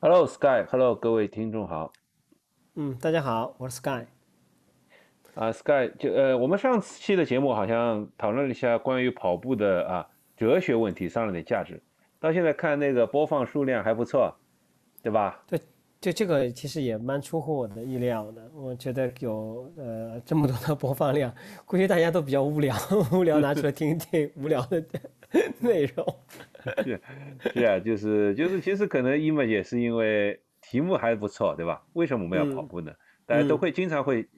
Hello Sky，Hello 各位听众好。嗯，大家好，我是 Sky。啊，Sky 就呃，我们上次期的节目好像讨论了一下关于跑步的啊哲学问题，上了点价值。到现在看那个播放数量还不错，对吧？对，就这个其实也蛮出乎我的意料的。我觉得有呃这么多的播放量，估计大家都比较无聊，无聊拿出来听一听无聊的内容。是是啊，就是就是，其实可能一嘛也是因为题目还不错，对吧？为什么我们要跑步呢？大家都会经常会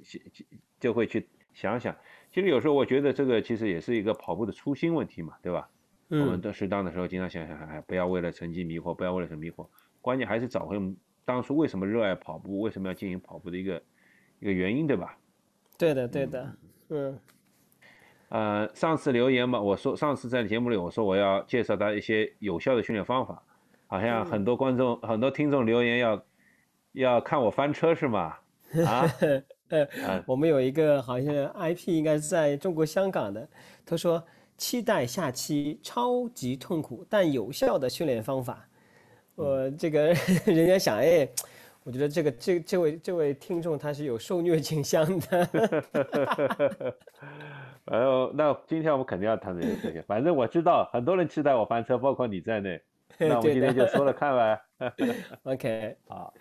就会去想想。其实有时候我觉得这个其实也是一个跑步的初心问题嘛，对吧？我们都适当的时候经常想想，哎，不要为了成绩迷惑，不要为了什么迷惑，关键还是找回当初为什么热爱跑步，为什么要进行跑步的一个一个原因，对吧？对的，对的，嗯。呃，上次留言嘛，我说上次在节目里我说我要介绍他一些有效的训练方法，好像很多观众、很多听众留言要要看我翻车是吗？啊，呃，我们有一个好像 IP 应该是在中国香港的，他说期待下期超级痛苦但有效的训练方法，我这个人家想哎。我觉得这个这这位这位听众他是有受虐倾向的，然后那今天我们肯定要谈这些事情。反正我知道很多人期待我翻车，包括你在内。那我们今天就说了看呗。OK，好，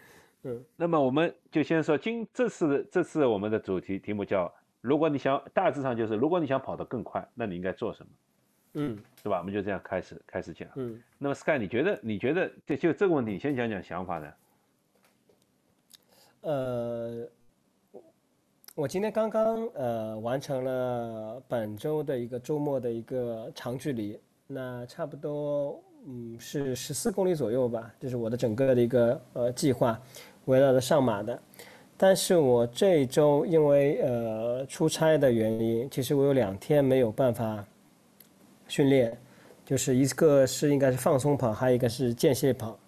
嗯，那么我们就先说今这次这次我们的主题题目叫如果你想大致上就是如果你想跑得更快，那你应该做什么？嗯，是吧？我们就这样开始开始讲。嗯，那么 Sky，你觉得你觉得这就这个问题，你先讲讲想法呢？呃，我今天刚刚呃完成了本周的一个周末的一个长距离，那差不多嗯是十四公里左右吧，这是我的整个的一个呃计划，围绕着上马的。但是我这周因为呃出差的原因，其实我有两天没有办法训练，就是一个是应该是放松跑，还有一个是间歇跑。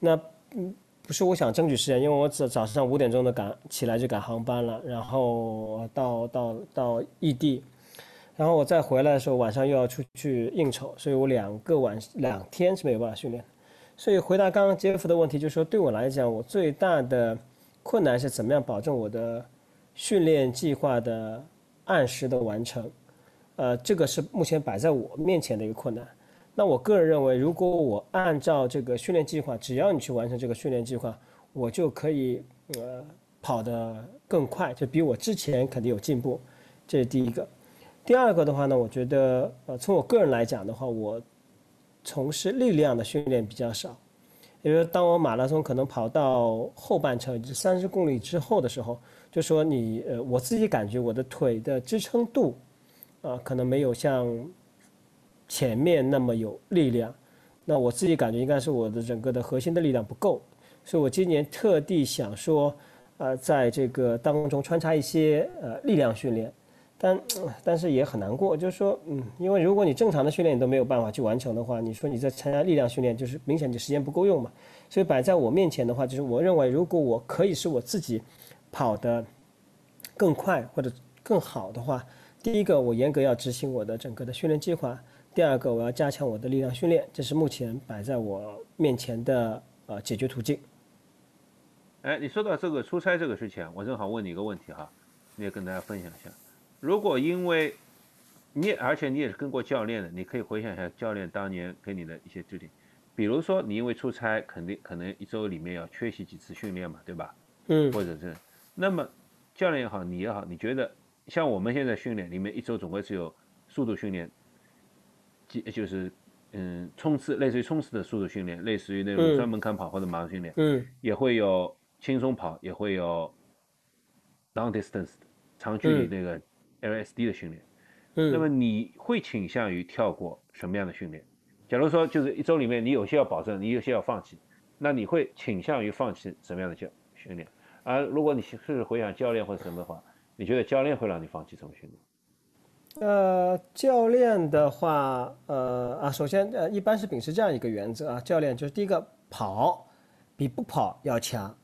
那嗯。不是我想争取时间，因为我早早上五点钟的赶起来就赶航班了，然后到到到异地，然后我再回来的时候晚上又要出去应酬，所以我两个晚两天是没有办法训练。所以回答刚刚杰夫的问题，就是说对我来讲，我最大的困难是怎么样保证我的训练计划的按时的完成，呃，这个是目前摆在我面前的一个困难。那我个人认为，如果我按照这个训练计划，只要你去完成这个训练计划，我就可以呃跑得更快，就比我之前肯定有进步。这是第一个。第二个的话呢，我觉得呃从我个人来讲的话，我从事力量的训练比较少。因为当我马拉松可能跑到后半程，就三十公里之后的时候，就说你呃我自己感觉我的腿的支撑度啊，可能没有像。前面那么有力量，那我自己感觉应该是我的整个的核心的力量不够，所以我今年特地想说，呃，在这个当中穿插一些呃力量训练，但但是也很难过，就是说，嗯，因为如果你正常的训练你都没有办法去完成的话，你说你在参加力量训练，就是明显就时间不够用嘛。所以摆在我面前的话，就是我认为如果我可以是我自己跑得更快或者更好的话，第一个我严格要执行我的整个的训练计划。第二个，我要加强我的力量训练，这是目前摆在我面前的呃解决途径。哎，你说到这个出差这个事情，我正好问你一个问题哈，你也跟大家分享一下。如果因为你，而且你也是跟过教练的，你可以回想一下教练当年给你的一些指点。比如说你因为出差，肯定可能一周里面要缺席几次训练嘛，对吧？嗯。或者是，那么教练也好，你也好，你觉得像我们现在训练里面，一周总归是有速度训练。就是，嗯，冲刺，类似于冲刺的速度训练，类似于那种专门看跑或者马拉松训练，嗯，也会有轻松跑，也会有 long distance 长距离那个 LSD 的训练，嗯，那么你会倾向于跳过什么样的训练？假如说就是一周里面你有些要保证，你有些要放弃，那你会倾向于放弃什么样的教训练？而如果你是回想教练或者什么的话，你觉得教练会让你放弃什么训练？呃，教练的话，呃啊，首先呃，一般是秉持这样一个原则啊，教练就是第一个跑比不跑要强，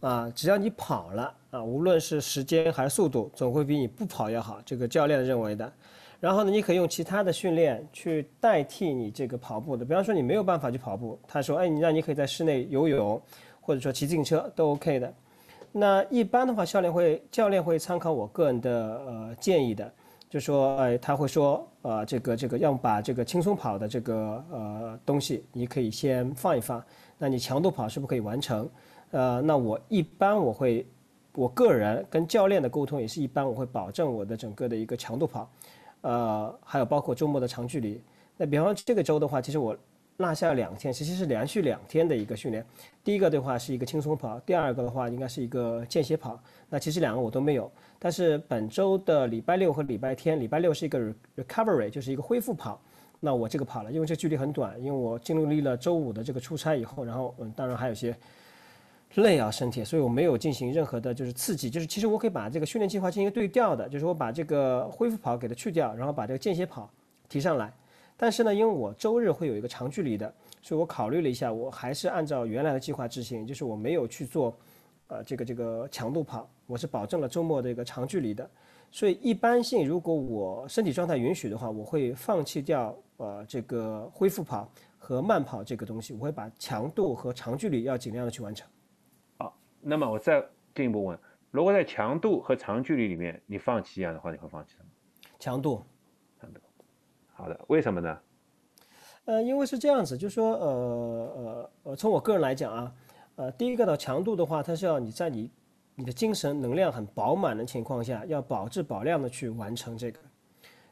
啊，只要你跑了啊，无论是时间还是速度，总会比你不跑要好，这个教练认为的。然后呢，你可以用其他的训练去代替你这个跑步的。比方说你没有办法去跑步，他说，哎，你那你可以在室内游泳，或者说骑自行车都 OK 的。那一般的话，教练会教练会参考我个人的呃建议的，就说，哎，他会说，呃，这个这个要把这个轻松跑的这个呃东西，你可以先放一放。那你强度跑是不是可以完成？呃，那我一般我会，我个人跟教练的沟通也是一般，我会保证我的整个的一个强度跑，呃，还有包括周末的长距离。那比方这个周的话，其实我。落下两天，其实是连续两天的一个训练。第一个的话是一个轻松跑，第二个的话应该是一个间歇跑。那其实两个我都没有。但是本周的礼拜六和礼拜天，礼拜六是一个 recovery，就是一个恢复跑。那我这个跑了，因为这距离很短，因为我经历了周五的这个出差以后，然后嗯，当然还有些累啊身体，所以我没有进行任何的就是刺激。就是其实我可以把这个训练计划进行一个对调的，就是我把这个恢复跑给它去掉，然后把这个间歇跑提上来。但是呢，因为我周日会有一个长距离的，所以我考虑了一下，我还是按照原来的计划执行，就是我没有去做，呃，这个这个强度跑，我是保证了周末的一个长距离的。所以一般性，如果我身体状态允许的话，我会放弃掉呃这个恢复跑和慢跑这个东西，我会把强度和长距离要尽量的去完成。好，那么我再进一步问，如果在强度和长距离里面你放弃一样的话，你会放弃什么？强度。好的，为什么呢？呃，因为是这样子，就是说，呃呃呃，从我个人来讲啊，呃，第一个的强度的话，它是要你在你你的精神能量很饱满的情况下，要保质保量的去完成这个。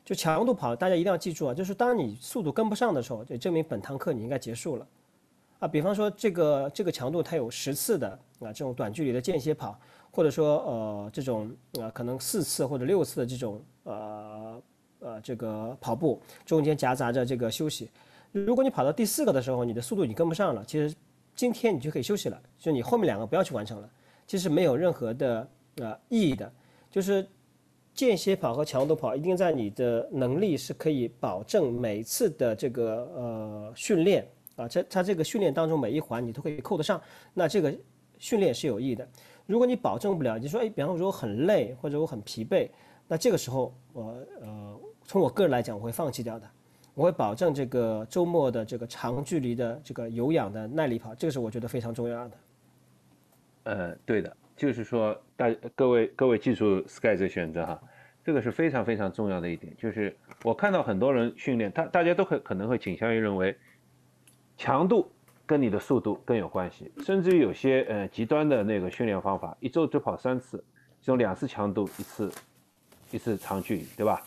就强度跑，大家一定要记住啊，就是当你速度跟不上的时候，就证明本堂课你应该结束了。啊，比方说这个这个强度它有十次的啊这种短距离的间歇跑，或者说呃这种啊可能四次或者六次的这种呃。呃，这个跑步中间夹杂着这个休息，如果你跑到第四个的时候，你的速度已经跟不上了，其实今天你就可以休息了，就你后面两个不要去完成了，其实没有任何的呃意义的。就是间歇跑和强度跑一定在你的能力是可以保证每次的这个呃训练啊，这它这个训练当中每一环你都可以扣得上，那这个训练是有意义的。如果你保证不了，你说哎，比方说我很累或者我很疲惫，那这个时候我呃。从我个人来讲，我会放弃掉的，我会保证这个周末的这个长距离的这个有氧的耐力跑，这个是我觉得非常重要的。呃，对的，就是说大各位各位记住 Sky 这选择哈，这个是非常非常重要的一点，就是我看到很多人训练，他大家都会可能会倾向于认为强度跟你的速度更有关系，甚至于有些呃极端的那个训练方法，一周只跑三次，这种两次强度，一次一次长距离，对吧？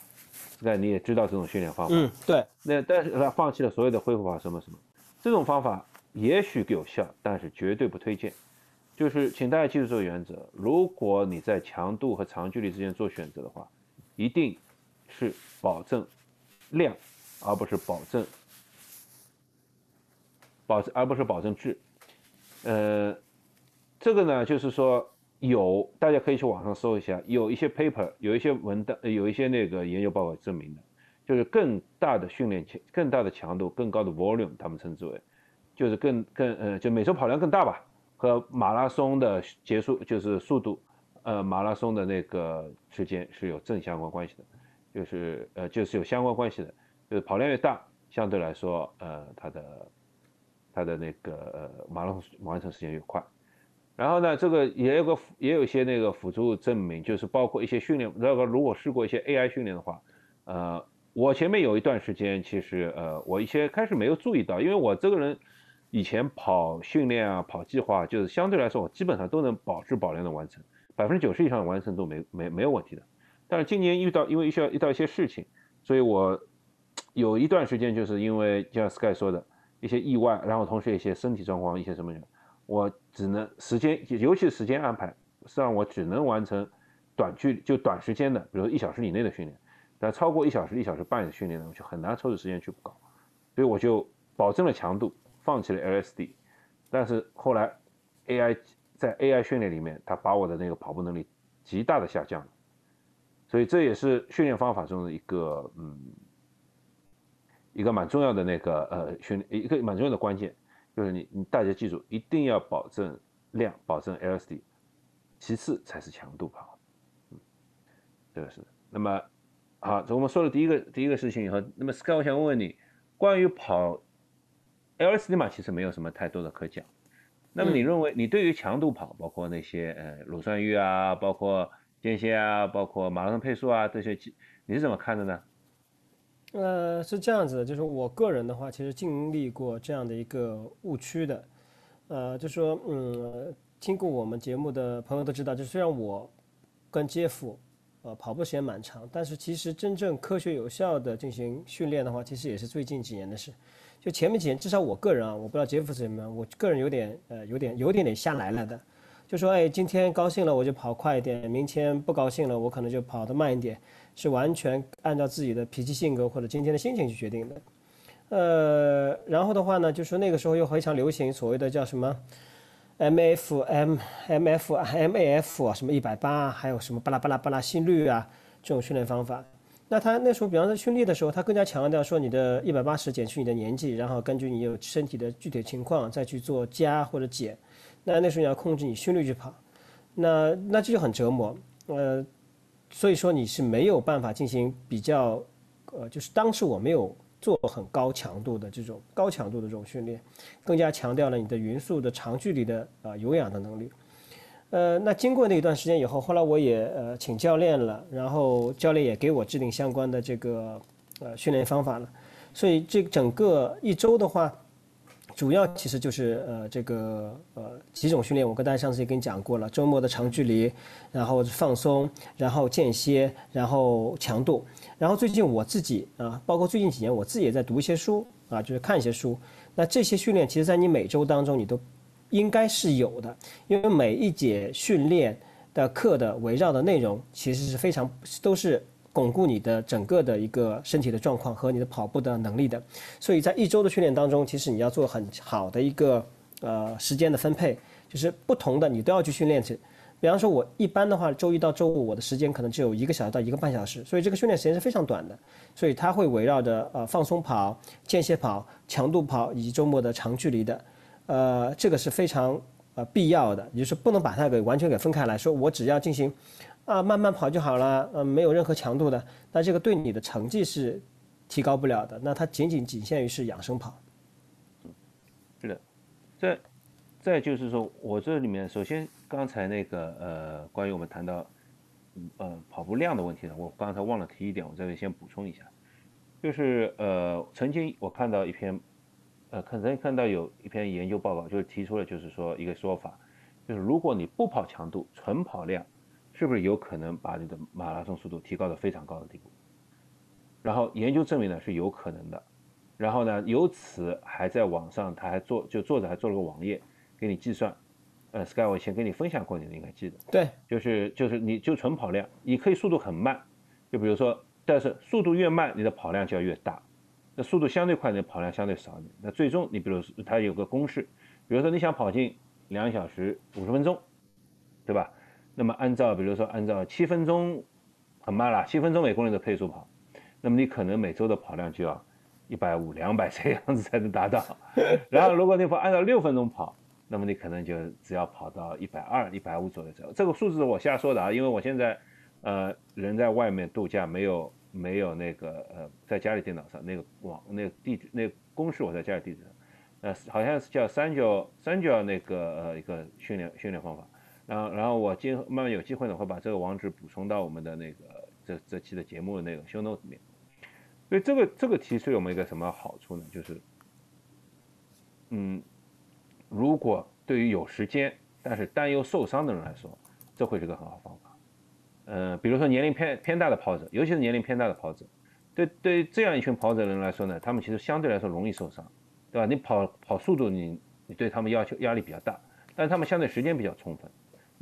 那你也知道这种训练方法，嗯，对。那但是他放弃了所有的恢复法，什么什么，这种方法也许有效，但是绝对不推荐。就是请大家记住这个原则：如果你在强度和长距离之间做选择的话，一定是保证量，而不是保证保而不是保证质。呃，这个呢，就是说。有，大家可以去网上搜一下，有一些 paper，有一些文档，有一些那个研究报告证明的，就是更大的训练强，更大的强度，更高的 volume，他们称之为，就是更更呃，就每周跑量更大吧，和马拉松的结束就是速度，呃，马拉松的那个之间是有正相关关系的，就是呃，就是有相关关系的，就是跑量越大，相对来说，呃，它的它的那个呃马拉松完成时间越快。然后呢，这个也有个也有一些那个辅助证明，就是包括一些训练。那个如果试过一些 AI 训练的话，呃，我前面有一段时间，其实呃，我一些开始没有注意到，因为我这个人以前跑训练啊、跑计划，就是相对来说我基本上都能保质保量的完成，百分之九十以上的完成度没没没有问题的。但是今年遇到因为需要遇到一些事情，所以我有一段时间就是因为就像 Sky 说的一些意外，然后同时一些身体状况、一些什么。我只能时间，尤其是时间安排，实际上我只能完成短距就短时间的，比如一小时以内的训练。但超过一小时、一小时半的训练呢，我就很难抽出时间去搞。所以我就保证了强度，放弃了 LSD。但是后来 AI 在 AI 训练里面，它把我的那个跑步能力极大的下降了。所以这也是训练方法中的一个嗯一个蛮重要的那个呃训练一个蛮重要的关键。就是你，你大家记住，一定要保证量，保证 LSD，其次才是强度跑，嗯，这个是。那么好，这我们说了第一个第一个事情以后，那么 Sky，我想问问你，关于跑 LSD 嘛，其实没有什么太多的可讲。那么你认为，你对于强度跑，包括那些呃乳酸阈啊，包括间歇啊，包括马拉松配速啊这些，你是怎么看的呢？呃，是这样子的，就是我个人的话，其实经历过这样的一个误区的，呃，就说嗯，听过我们节目的朋友都知道，就虽然我跟杰夫。呃，跑步时间蛮长，但是其实真正科学有效的进行训练的话，其实也是最近几年的事。就前面几年，至少我个人啊，我不知道杰夫是怎么样，我个人有点呃，有点有点点下来了的。就说哎，今天高兴了我就跑快一点，明天不高兴了我可能就跑得慢一点，是完全按照自己的脾气性格或者今天的心情去决定的。呃，然后的话呢，就说那个时候又非常流行所谓的叫什么？M F M M F M A F 啊，什么一百八，还有什么巴拉巴拉巴拉心率啊，这种训练方法。那他那时候，比方说训练的时候，他更加强调说你的一百八十减去你的年纪，然后根据你有身体的具体情况再去做加或者减。那那时候你要控制你心率去跑，那那这就很折磨。呃，所以说你是没有办法进行比较，呃，就是当时我没有。做很高强度的这种高强度的这种训练，更加强调了你的匀速的长距离的啊有氧的能力。呃，那经过那一段时间以后，后来我也呃请教练了，然后教练也给我制定相关的这个呃训练方法了。所以这整个一周的话。主要其实就是呃这个呃几种训练，我跟大家上次也跟你讲过了，周末的长距离，然后放松，然后间歇，然后强度，然后最近我自己啊，包括最近几年我自己也在读一些书啊，就是看一些书。那这些训练其实在你每周当中你都应该是有的，因为每一节训练的课的围绕的内容其实是非常都是。巩固你的整个的一个身体的状况和你的跑步的能力的，所以在一周的训练当中，其实你要做很好的一个呃时间的分配，就是不同的你都要去训练去。比方说，我一般的话，周一到周五我的时间可能只有一个小时到一个半小时，所以这个训练时间是非常短的。所以它会围绕着呃放松跑、间歇跑、强度跑以及周末的长距离的，呃，这个是非常呃必要的，也就是不能把它给完全给分开来说，我只要进行。啊，慢慢跑就好了，嗯，没有任何强度的，那这个对你的成绩是提高不了的。那它仅仅仅限于是养生跑。是的，再再就是说我这里面，首先刚才那个呃，关于我们谈到呃跑步量的问题呢，我刚才忘了提一点，我这里先补充一下，就是呃，曾经我看到一篇呃，可能看到有一篇研究报告，就是提出了就是说一个说法，就是如果你不跑强度，纯跑量。是不是有可能把你的马拉松速度提高到非常高的地步？然后研究证明呢是有可能的，然后呢由此还在网上他还做就作者还做了个网页给你计算，呃，Sky 我以前跟你分享过，你应该记得。对，就是就是你就纯跑量，你可以速度很慢，就比如说，但是速度越慢，你的跑量就要越大，那速度相对快，你的跑量相对少一点。那最终你比如它有个公式，比如说你想跑进两小时五十分钟，对吧？那么按照比如说按照七分钟，很慢了，七分钟每公里的配速跑，那么你可能每周的跑量就要一百五、两百 这样子才能达到。然后如果你跑按照六分钟跑，那么你可能就只要跑到一百二、一百五左右。这这个数字我瞎说的啊，因为我现在呃人在外面度假，没有没有那个呃在家里电脑上那个网那个地址那公式我在家里地址上，呃好像是叫三角三角那个呃一个训练训练方法。然后，然后我今后慢慢有机会呢，会把这个网址补充到我们的那个这这期的节目的那个 show note 里面。所以这个这个提示我们一个什么好处呢？就是，嗯，如果对于有时间但是担忧受伤的人来说，这会是个很好方法。嗯，比如说年龄偏偏大的跑者，尤其是年龄偏大的跑者，对对这样一群跑者人来说呢，他们其实相对来说容易受伤，对吧？你跑跑速度，你你对他们要求压力比较大，但他们相对时间比较充分。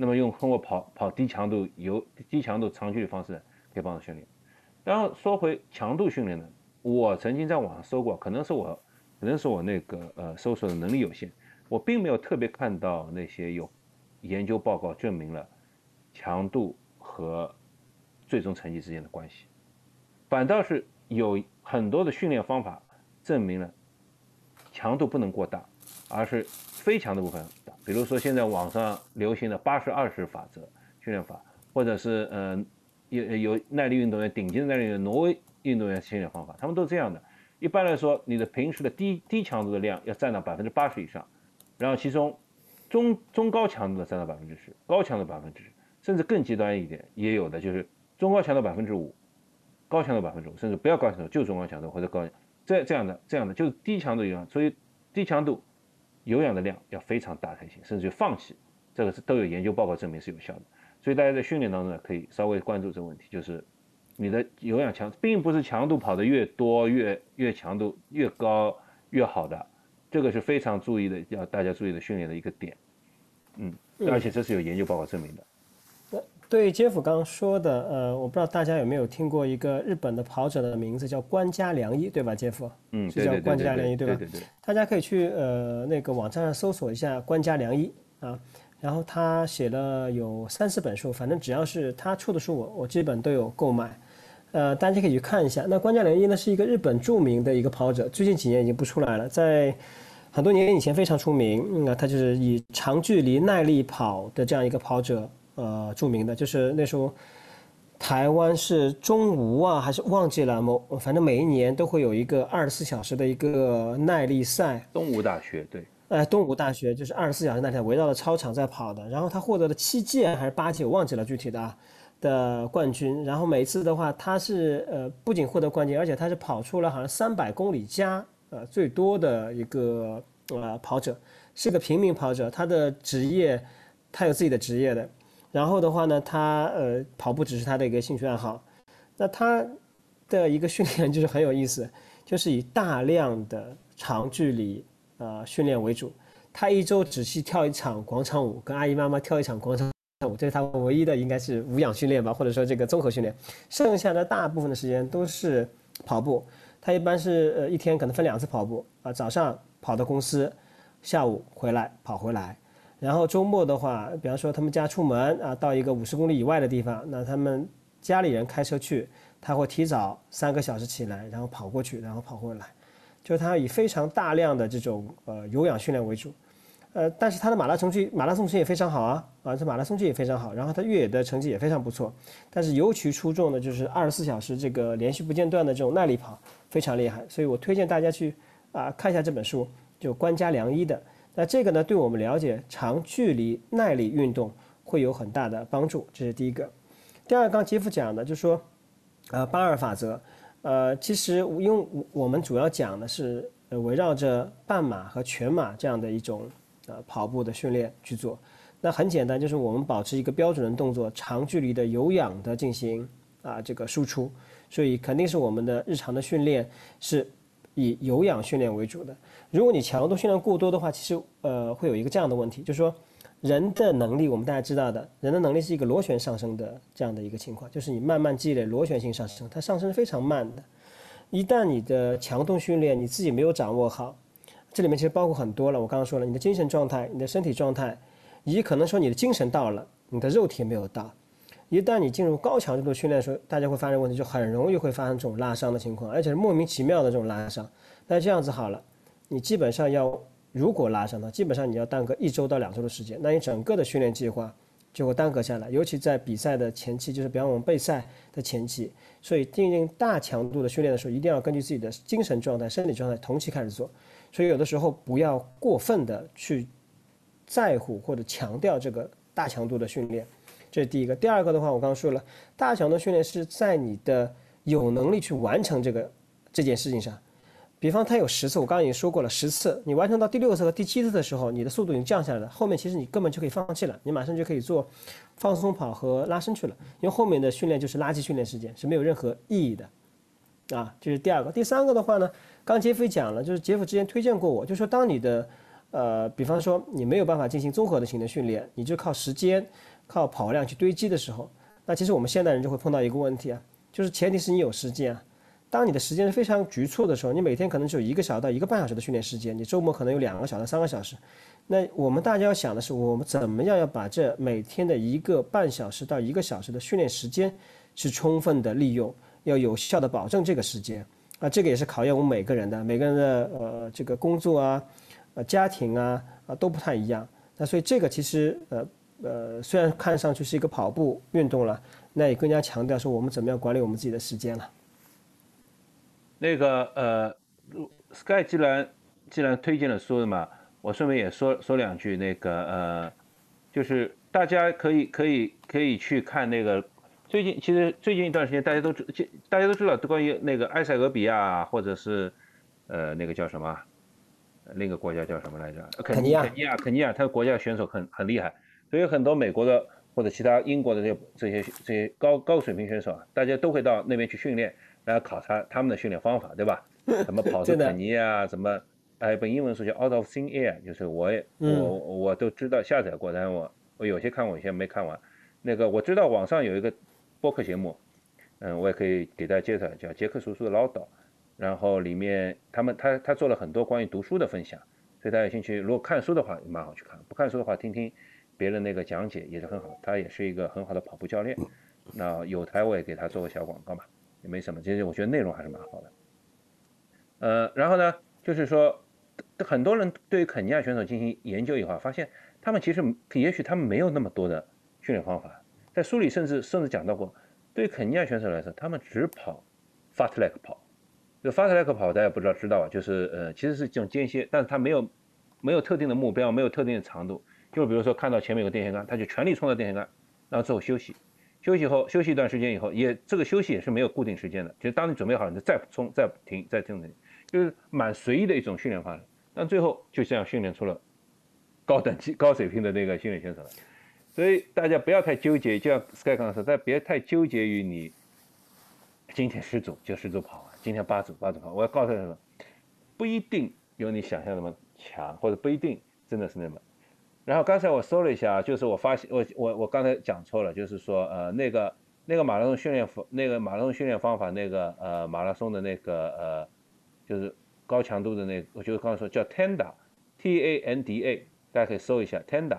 那么用通过跑跑低强度、有低强度长距离方式可以帮助训练。然后说回强度训练呢，我曾经在网上搜过，可能是我可能是我那个呃搜索的能力有限，我并没有特别看到那些有研究报告证明了强度和最终成绩之间的关系，反倒是有很多的训练方法证明了强度不能过大，而是非强的部分。比如说现在网上流行的八十二十法则训练法，或者是嗯有有耐力运动员，顶级的耐力运动员，挪威运动员训练方法，他们都这样的。一般来说，你的平时的低低强度的量要占到百分之八十以上，然后其中中中高强度的占到百分之十，高强度百分之十，甚至更极端一点，也有的就是中高强度百分之五，高强度百分之五，甚至不要高强度，就中高强度或者高这这样的这样的就是低强度有氧，所以低强度有氧的量要非常大才行，甚至就放弃，这个是都有研究报告证明是有效的。所以大家在训练当中呢，可以稍微关注这个问题，就是你的有氧强，并不是强度跑得越多越越强度越高越好的，这个是非常注意的，要大家注意的训练的一个点。嗯，而且这是有研究报告证明的。对杰夫刚刚说的，呃，我不知道大家有没有听过一个日本的跑者的名字叫关家良一，对吧，杰夫？嗯，是叫关家良一，对吧？对对。大家可以去呃那个网站上搜索一下关家良一啊。然后他写了有三四本书，反正只要是他出的书，我我基本都有购买。呃，大家可以去看一下。那关家良一呢，是一个日本著名的一个跑者，最近几年已经不出来了，在很多年以前非常出名。那他就是以长距离耐力跑的这样一个跑者，呃，著名的。就是那时候台湾是中吴啊，还是忘记了某，反正每一年都会有一个二十四小时的一个耐力赛。东吴大学对。呃，东吴大学就是二十四小时那天围绕着操场在跑的，然后他获得了七届还是八届，我忘记了具体的的冠军。然后每次的话，他是呃不仅获得冠军，而且他是跑出了好像三百公里加呃最多的一个呃跑者，是个平民跑者。他的职业，他有自己的职业的。然后的话呢，他呃跑步只是他的一个兴趣爱好。那他的一个训练就是很有意思，就是以大量的长距离。呃，训练为主，他一周只去跳一场广场舞，跟阿姨妈妈跳一场广场舞，这是他唯一的应该是无氧训练吧，或者说这个综合训练。剩下的大部分的时间都是跑步，他一般是呃一天可能分两次跑步啊，早上跑到公司，下午回来跑回来，然后周末的话，比方说他们家出门啊，到一个五十公里以外的地方，那他们家里人开车去，他会提早三个小时起来，然后跑过去，然后跑回来。就是他以非常大量的这种呃有氧训练为主，呃，但是他的马拉松绩马拉松成绩也非常好啊，啊，这马拉松绩也非常好，然后他越野的成绩也非常不错，但是尤其出众的就是二十四小时这个连续不间断的这种耐力跑。非常厉害，所以我推荐大家去啊看一下这本书，就关家良一的，那这个呢对我们了解长距离耐力运动会有很大的帮助，这是第一个。第二，刚杰夫讲的就是说，呃，八二法则。呃，其实因为我们主要讲的是围绕着半马和全马这样的一种呃跑步的训练去做，那很简单，就是我们保持一个标准的动作，长距离的有氧的进行啊这个输出，所以肯定是我们的日常的训练是以有氧训练为主的。如果你强度训练过多的话，其实呃会有一个这样的问题，就是说。人的能力，我们大家知道的，人的能力是一个螺旋上升的这样的一个情况，就是你慢慢积累，螺旋性上升，它上升是非常慢的。一旦你的强度训练你自己没有掌握好，这里面其实包括很多了。我刚刚说了，你的精神状态、你的身体状态，以及可能说你的精神到了，你的肉体没有到。一旦你进入高强度的训练的时候，大家会发现问题，就很容易会发生这种拉伤的情况，而且是莫名其妙的这种拉伤。那这样子好了，你基本上要。如果拉伤了，基本上你要耽搁一周到两周的时间，那你整个的训练计划就会耽搁下来。尤其在比赛的前期，就是比方我们备赛的前期，所以进行大强度的训练的时候，一定要根据自己的精神状态、身体状态同期开始做。所以有的时候不要过分的去在乎或者强调这个大强度的训练，这是第一个。第二个的话，我刚刚说了，大强度训练是在你的有能力去完成这个这件事情上。比方他有十次，我刚刚已经说过了，十次你完成到第六次和第七次的时候，你的速度已经降下来了。后面其实你根本就可以放弃了，你马上就可以做放松跑和拉伸去了，因为后面的训练就是垃圾训练时间，是没有任何意义的。啊，这是第二个。第三个的话呢，刚杰夫讲了，就是杰夫之前推荐过我，就说当你的呃，比方说你没有办法进行综合的型的训练，你就靠时间、靠跑量去堆积的时候，那其实我们现代人就会碰到一个问题啊，就是前提是你有时间啊。当你的时间非常局促的时候，你每天可能只有一个小时到一个半小时的训练时间，你周末可能有两个小时到、三个小时。那我们大家要想的是，我们怎么样要把这每天的一个半小时到一个小时的训练时间是充分的利用，要有效的保证这个时间啊，这个也是考验我们每个人的，每个人的呃这个工作啊、呃家庭啊啊都不太一样。那所以这个其实呃呃虽然看上去是一个跑步运动了，那也更加强调说我们怎么样管理我们自己的时间了。那个呃，Sky 既然既然推荐了书嘛，我顺便也说说两句。那个呃，就是大家可以可以可以去看那个。最近其实最近一段时间，大家都知，大家都知道关于那个埃塞俄比亚或者是，呃，那个叫什么，另一个国家叫什么来着？肯尼亚。肯尼亚，肯尼亚，他的国家选手很很厉害，所以很多美国的或者其他英国的这些这些这些高高水平选手啊，大家都会到那边去训练，来考察他们的训练方法，对吧？什么跑出肯尼啊，什么？哎，本英文书叫 Out of Thin Air，就是我也我我都知道下载过，但是我我有些看过，有些没看完。那个我知道网上有一个。播客节目，嗯，我也可以给大家介绍，叫杰克叔叔的唠叨。然后里面他们他他做了很多关于读书的分享，所以大家有兴趣，如果看书的话蛮好去看，不看书的话听听别人那个讲解也是很好。他也是一个很好的跑步教练。那有台我也给他做个小广告嘛，也没什么，其实我觉得内容还是蛮好的。呃，然后呢，就是说很多人对于肯尼亚选手进行研究以后，发现他们其实也许他们没有那么多的训练方法。在书里甚至甚至讲到过，对肯尼亚选手来说，他们只跑 fast leg 跑，就 fast leg 跑大家不知道知道吧？就是呃，其实是这种间歇，但是他没有没有特定的目标，没有特定的长度，就比如说看到前面有个电线杆，他就全力冲到电线杆，然后之后休息，休息后休息一段时间以后，也这个休息也是没有固定时间的，就当你准备好了，你再冲再停再停停，就是蛮随意的一种训练方式，但最后就这样训练出了高等级高水平的那个训练选手了。所以大家不要太纠结，就像 Sky 刚才说，但别太纠结于你今天十组就十组跑完，今天八组八组跑。我要告诉你们，不一定有你想象那么强，或者不一定真的是那么。然后刚才我搜了一下，就是我发现我我我刚才讲错了，就是说呃那个那个马拉松训练方那个马拉松训练方法那个呃马拉松的那个呃就是高强度的那，我就刚才说叫 Tanda，T A N D A，大家可以搜一下 Tanda。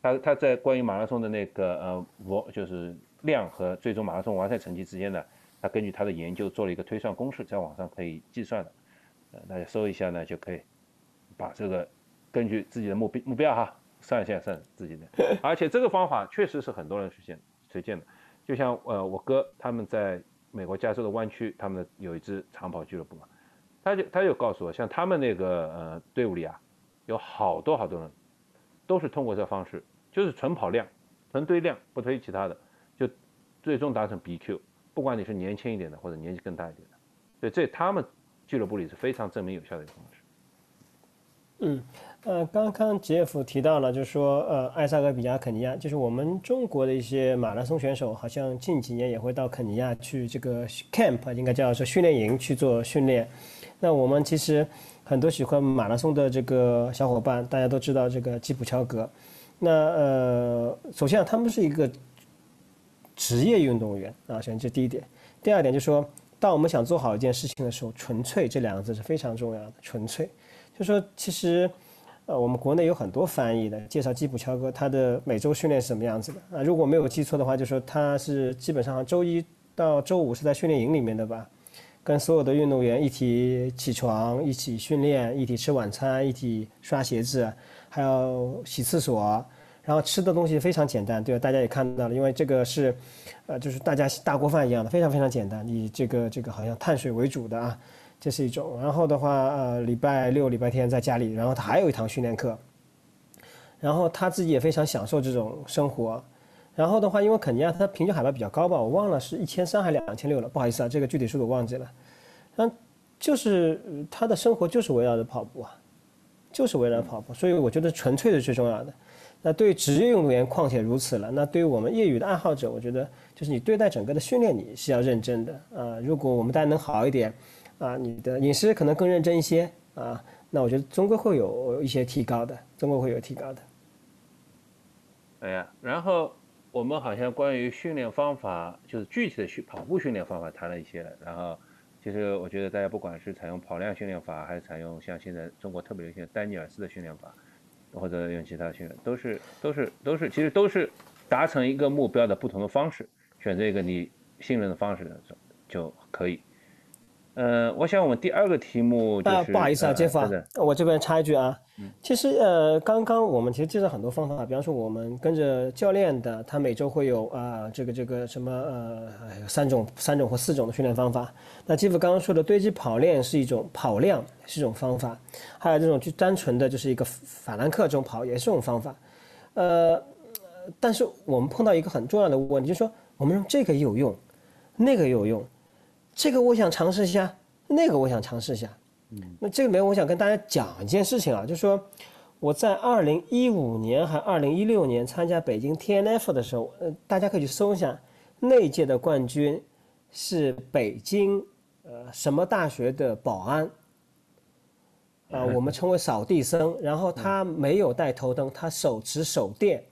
他他在关于马拉松的那个呃，我就是量和最终马拉松完赛成绩之间呢，他根据他的研究做了一个推算公式，在网上可以计算的，呃，大家搜一下呢就可以把这个根据自己的目标目标哈算一下算自己的，而且这个方法确实是很多人实现实践的，就像呃我哥他们在美国加州的湾区，他们有一支长跑俱乐部嘛，他就他就告诉我，像他们那个呃队伍里啊，有好多好多人都是通过这方式。就是纯跑量，纯堆量，不推其他的，就最终达成 BQ。不管你是年轻一点的，或者年纪更大一点的，所以这他们俱乐部里是非常证明有效的一个方式。嗯，呃，刚刚杰夫提到了，就是说，呃，埃塞俄比亚、肯尼亚，就是我们中国的一些马拉松选手，好像近几年也会到肯尼亚去这个 camp，应该叫做训练营去做训练。那我们其实很多喜欢马拉松的这个小伙伴，大家都知道这个基普乔格。那呃，首先啊，他们是一个职业运动员啊，首先这第一点。第二点就是说，当我们想做好一件事情的时候，纯粹这两个字是非常重要的。纯粹，就说其实，呃，我们国内有很多翻译的介绍基普乔格他的每周训练是什么样子的啊。如果没有记错的话，就说他是基本上周一到周五是在训练营里面的吧，跟所有的运动员一起起床，一起训练，一起吃晚餐，一起刷鞋子。还要洗厕所，然后吃的东西非常简单，对吧？大家也看到了，因为这个是，呃，就是大家大锅饭一样的，非常非常简单。以这个这个好像碳水为主的啊，这是一种。然后的话，呃，礼拜六、礼拜天在家里，然后他还有一堂训练课，然后他自己也非常享受这种生活。然后的话，因为肯尼亚它平均海拔比较高吧，我忘了是一千三还两千六了，不好意思啊，这个具体数我忘记了。嗯，就是他的生活就是围绕着跑步啊。就是为了跑步，所以我觉得纯粹是最重要的。那对于职业运动员况且如此了。那对于我们业余的爱好者，我觉得就是你对待整个的训练你是要认真的啊。如果我们大家能好一点啊，你的饮食可能更认真一些啊，那我觉得终归会有一些提高的，终归会有提高的。哎呀，然后我们好像关于训练方法，就是具体的训跑步训练方法谈了一些了，然后。其实我觉得大家不管是采用跑量训练法，还是采用像现在中国特别流行的丹尼尔斯的训练法，或者用其他训练，都是都是都是，其实都是达成一个目标的不同的方式，选择一个你信任的方式就就可以。嗯，我想我们第二个题目就是，不好意思啊，杰夫，我这边插一句啊，其实呃，刚刚我们其实介绍很多方法，比方说我们跟着教练的，他每周会有啊这个这个什么呃三种三种或四种的训练方法。那杰夫刚刚说的堆积跑练是一种跑量是一种方法，还有这种就单纯的就是一个法兰克这种跑也是种方法。呃，但是我们碰到一个很重要的问题，就是说我们用这个有用，那个有用，这个我想尝试一下，那个我想尝试一下。嗯那这里面我想跟大家讲一件事情啊，就是说我在二零一五年还二零一六年参加北京 TNF 的时候，呃，大家可以去搜一下，那届的冠军是北京呃什么大学的保安，啊，我们称为扫地僧，然后他没有带头灯，他手持手电，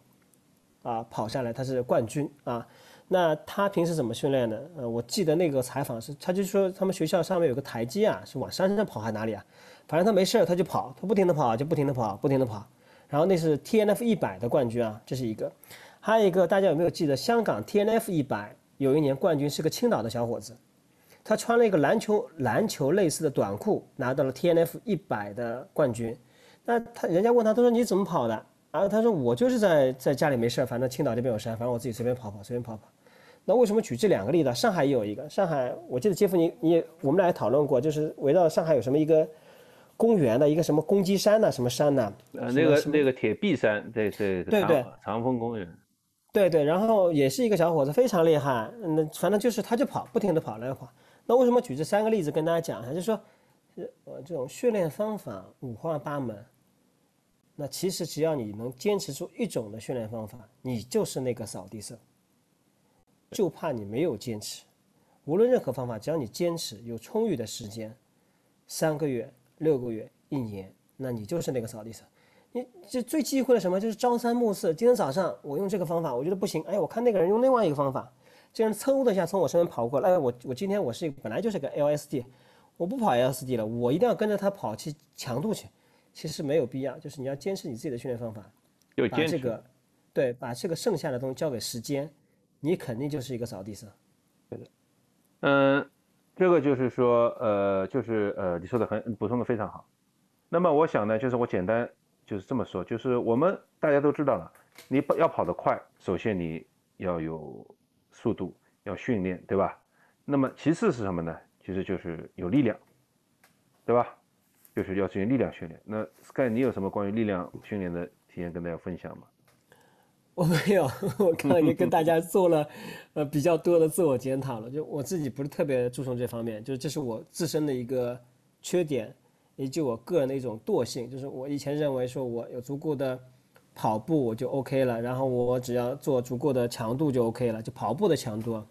啊，跑下来他是冠军啊。那他平时怎么训练呢？呃，我记得那个采访是，他就说他们学校上面有个台阶啊，是往山上跑还是哪里啊？反正他没事儿他就跑，他不停的跑，就不停的跑，不停的跑。然后那是 T N F 一百的冠军啊，这是一个。还有一个大家有没有记得，香港 T N F 一百有一年冠军是个青岛的小伙子，他穿了一个篮球篮球类似的短裤，拿到了 T N F 一百的冠军。那他人家问他，他说你怎么跑的？然后，他说我就是在在家里没事儿反正青岛这边有山，反正我自己随便跑跑，随便跑跑。那为什么举这两个例子？上海也有一个，上海我记得杰夫你你我们俩也讨论过，就是围绕上海有什么一个公园的一个什么公鸡山呐，什么山呐？呃，那个那个铁壁山，对对对对，长风公园。对对，然后也是一个小伙子，非常厉害。那反正就是他就跑，不停的跑来跑。那为什么举这三个例子跟大家讲一下？就是说，呃，这种训练方法五花八门。那其实只要你能坚持住一种的训练方法，你就是那个扫地僧。就怕你没有坚持，无论任何方法，只要你坚持，有充裕的时间，三个月、六个月、一年，那你就是那个扫地僧。你这最忌讳的什么？就是朝三暮四。今天早上我用这个方法，我觉得不行。哎，我看那个人用另外一个方法，这人嗖的一下从我身边跑过来。哎，我我今天我是本来就是个 LSD，我不跑 LSD 了，我一定要跟着他跑去强度去。其实没有必要，就是你要坚持你自己的训练方法，把这个，对，把这个剩下的东西交给时间。你肯定就是一个扫地僧，对的，嗯，这个就是说，呃，就是呃，你说的很补充的非常好。那么我想呢，就是我简单就是这么说，就是我们大家都知道了，你要跑得快，首先你要有速度，要训练，对吧？那么其次是什么呢？其实就是有力量，对吧？就是要进行力量训练。那 Sky，你有什么关于力量训练的体验跟大家分享吗？我没有，我刚刚已经跟大家做了，呃，比较多的自我检讨了。就我自己不是特别注重这方面，就是这是我自身的一个缺点，以及我个人的一种惰性。就是我以前认为说我有足够的跑步我就 OK 了，然后我只要做足够的强度就 OK 了，就跑步的强度，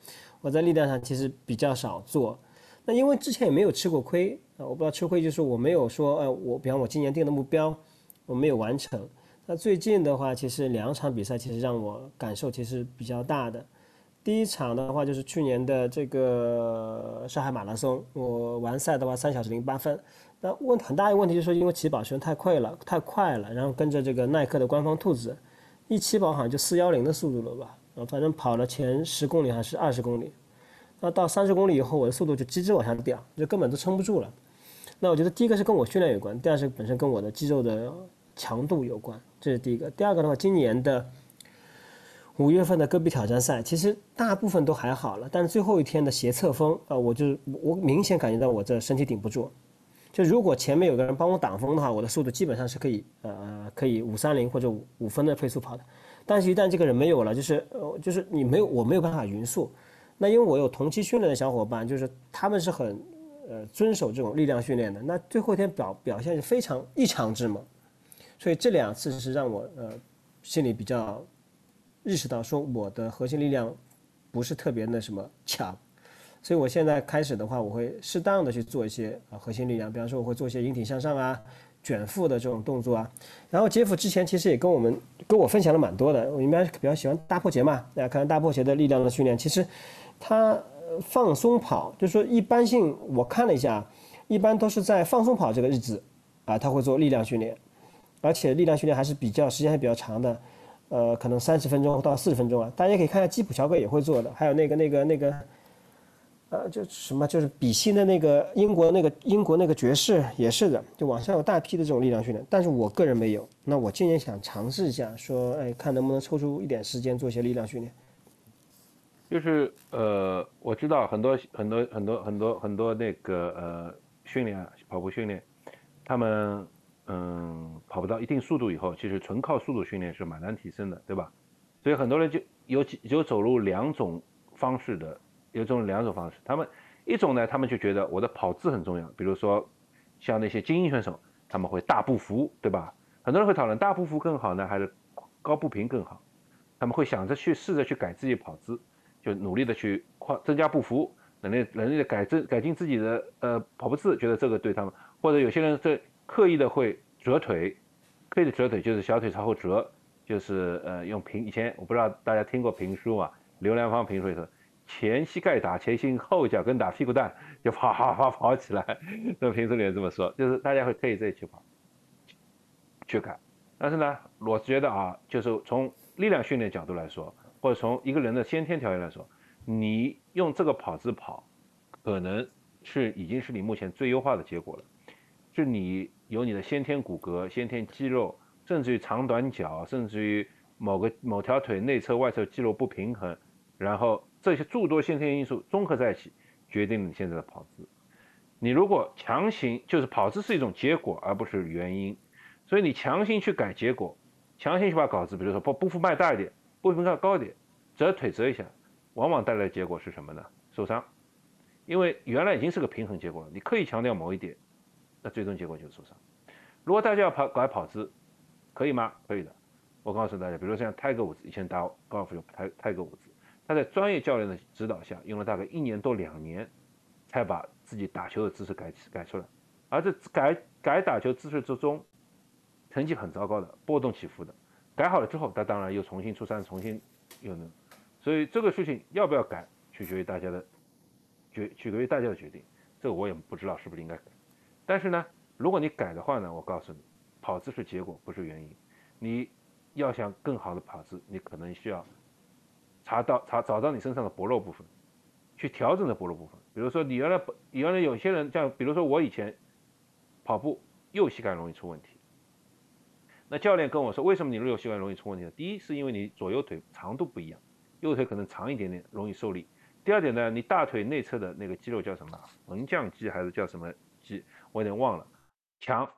我在力量上其实比较少做。那因为之前也没有吃过亏啊，我不知道吃亏就是我没有说，呃，我比方我今年定的目标我没有完成。那最近的话，其实两场比赛其实让我感受其实比较大的。第一场的话就是去年的这个上海马拉松，我完赛的话三小时零八分。那问很大一个问题就是说，因为起跑时间太快了，太快了，然后跟着这个耐克的官方兔子，一起跑好像就四幺零的速度了吧？啊，反正跑了前十公里还是二十公里，那到三十公里以后，我的速度就直直往下掉，就根本都撑不住了。那我觉得第一个是跟我训练有关，第二是本身跟我的肌肉的强度有关。这是第一个，第二个的话，今年的五月份的戈壁挑战赛，其实大部分都还好了，但是最后一天的斜侧风啊，我就我明显感觉到我这身体顶不住。就如果前面有个人帮我挡风的话，我的速度基本上是可以呃可以五三零或者五五分的配速跑的。但是，一旦这个人没有了，就是呃就是你没有我没有办法匀速。那因为我有同期训练的小伙伴，就是他们是很呃遵守这种力量训练的，那最后一天表表现是非常异常之猛。所以这两次是让我呃心里比较意识到说我的核心力量不是特别那什么强，所以我现在开始的话，我会适当的去做一些啊核心力量，比方说我会做一些引体向上啊、卷腹的这种动作啊。然后杰夫之前其实也跟我们跟我分享了蛮多的，我一般比较喜欢大破节嘛，大家看大破节的力量的训练，其实他放松跑，就是说一般性我看了一下，一般都是在放松跑这个日子啊，他会做力量训练。而且力量训练还是比较时间还比较长的，呃，可能三十分钟到四十分钟啊。大家可以看一下基普乔格也会做的，还有那个那个那个呃，就什么就是比心的那个英国那个英国那个爵士也是的，就网上有大批的这种力量训练，但是我个人没有。那我今年想尝试一下，说哎，看能不能抽出一点时间做一些力量训练。就是呃，我知道很多很多很多很多很多那个呃训练跑步训练，他们嗯跑不到一定速度以后，其实纯靠速度训练是蛮难提升的，对吧？所以很多人就有有走入两种方式的。有这种两种方式，他们一种呢，他们就觉得我的跑姿很重要，比如说像那些精英选手，他们会大步幅，对吧？很多人会讨论大步幅更好呢，还是高步频更好？他们会想着去试着去改自己跑姿，就努力的去扩增加步幅，能力能力的改正改进自己的呃跑步姿，觉得这个对他们，或者有些人这刻意的会折腿，刻意的折腿就是小腿朝后折，就是呃用平以前我不知道大家听过评书啊，刘良芳评书里头。前膝盖打前心，后脚跟打屁股蛋，就跑跑跑跑起来。那评书里面这么说，就是大家会刻意这去跑，去改。但是呢，我觉得啊，就是从力量训练角度来说，或者从一个人的先天条件来说，你用这个跑姿跑，可能是已经是你目前最优化的结果了。就你有你的先天骨骼、先天肌肉，甚至于长短脚，甚至于某个某条腿内侧、外侧肌肉不平衡，然后。这些诸多先天因素综合在一起，决定了你现在的跑姿。你如果强行就是跑姿是一种结果，而不是原因，所以你强行去改结果，强行去把稿子，比如说步步幅迈大一点，步频高高一点，折腿折一下，往往带来的结果是什么呢？受伤。因为原来已经是个平衡结果了，你刻意强调某一点，那最终结果就是受伤。如果大家要跑改跑姿，可以吗？可以的。我告诉大家，比如说像泰戈伍兹以前打高尔夫用泰泰戈伍兹。他在专业教练的指导下，用了大概一年多两年，才把自己打球的姿势改改出来。而这改改打球姿势之中，成绩很糟糕的，波动起伏的。改好了之后，他当然又重新出山，重新又能。所以这个事情要不要改，取决于大家的决，取决于大家的决定。这个我也不知道是不是应该改。但是呢，如果你改的话呢，我告诉你，跑姿是结果，不是原因。你要想更好的跑姿，你可能需要。查到查找到你身上的薄弱部分，去调整的薄弱部分。比如说你原来原来有些人像，比如说我以前跑步右膝盖容易出问题，那教练跟我说，为什么你右膝盖容易出问题呢？第一是因为你左右腿长度不一样，右腿可能长一点点，容易受力。第二点呢，你大腿内侧的那个肌肉叫什么？横降肌还是叫什么肌？我有点忘了，强。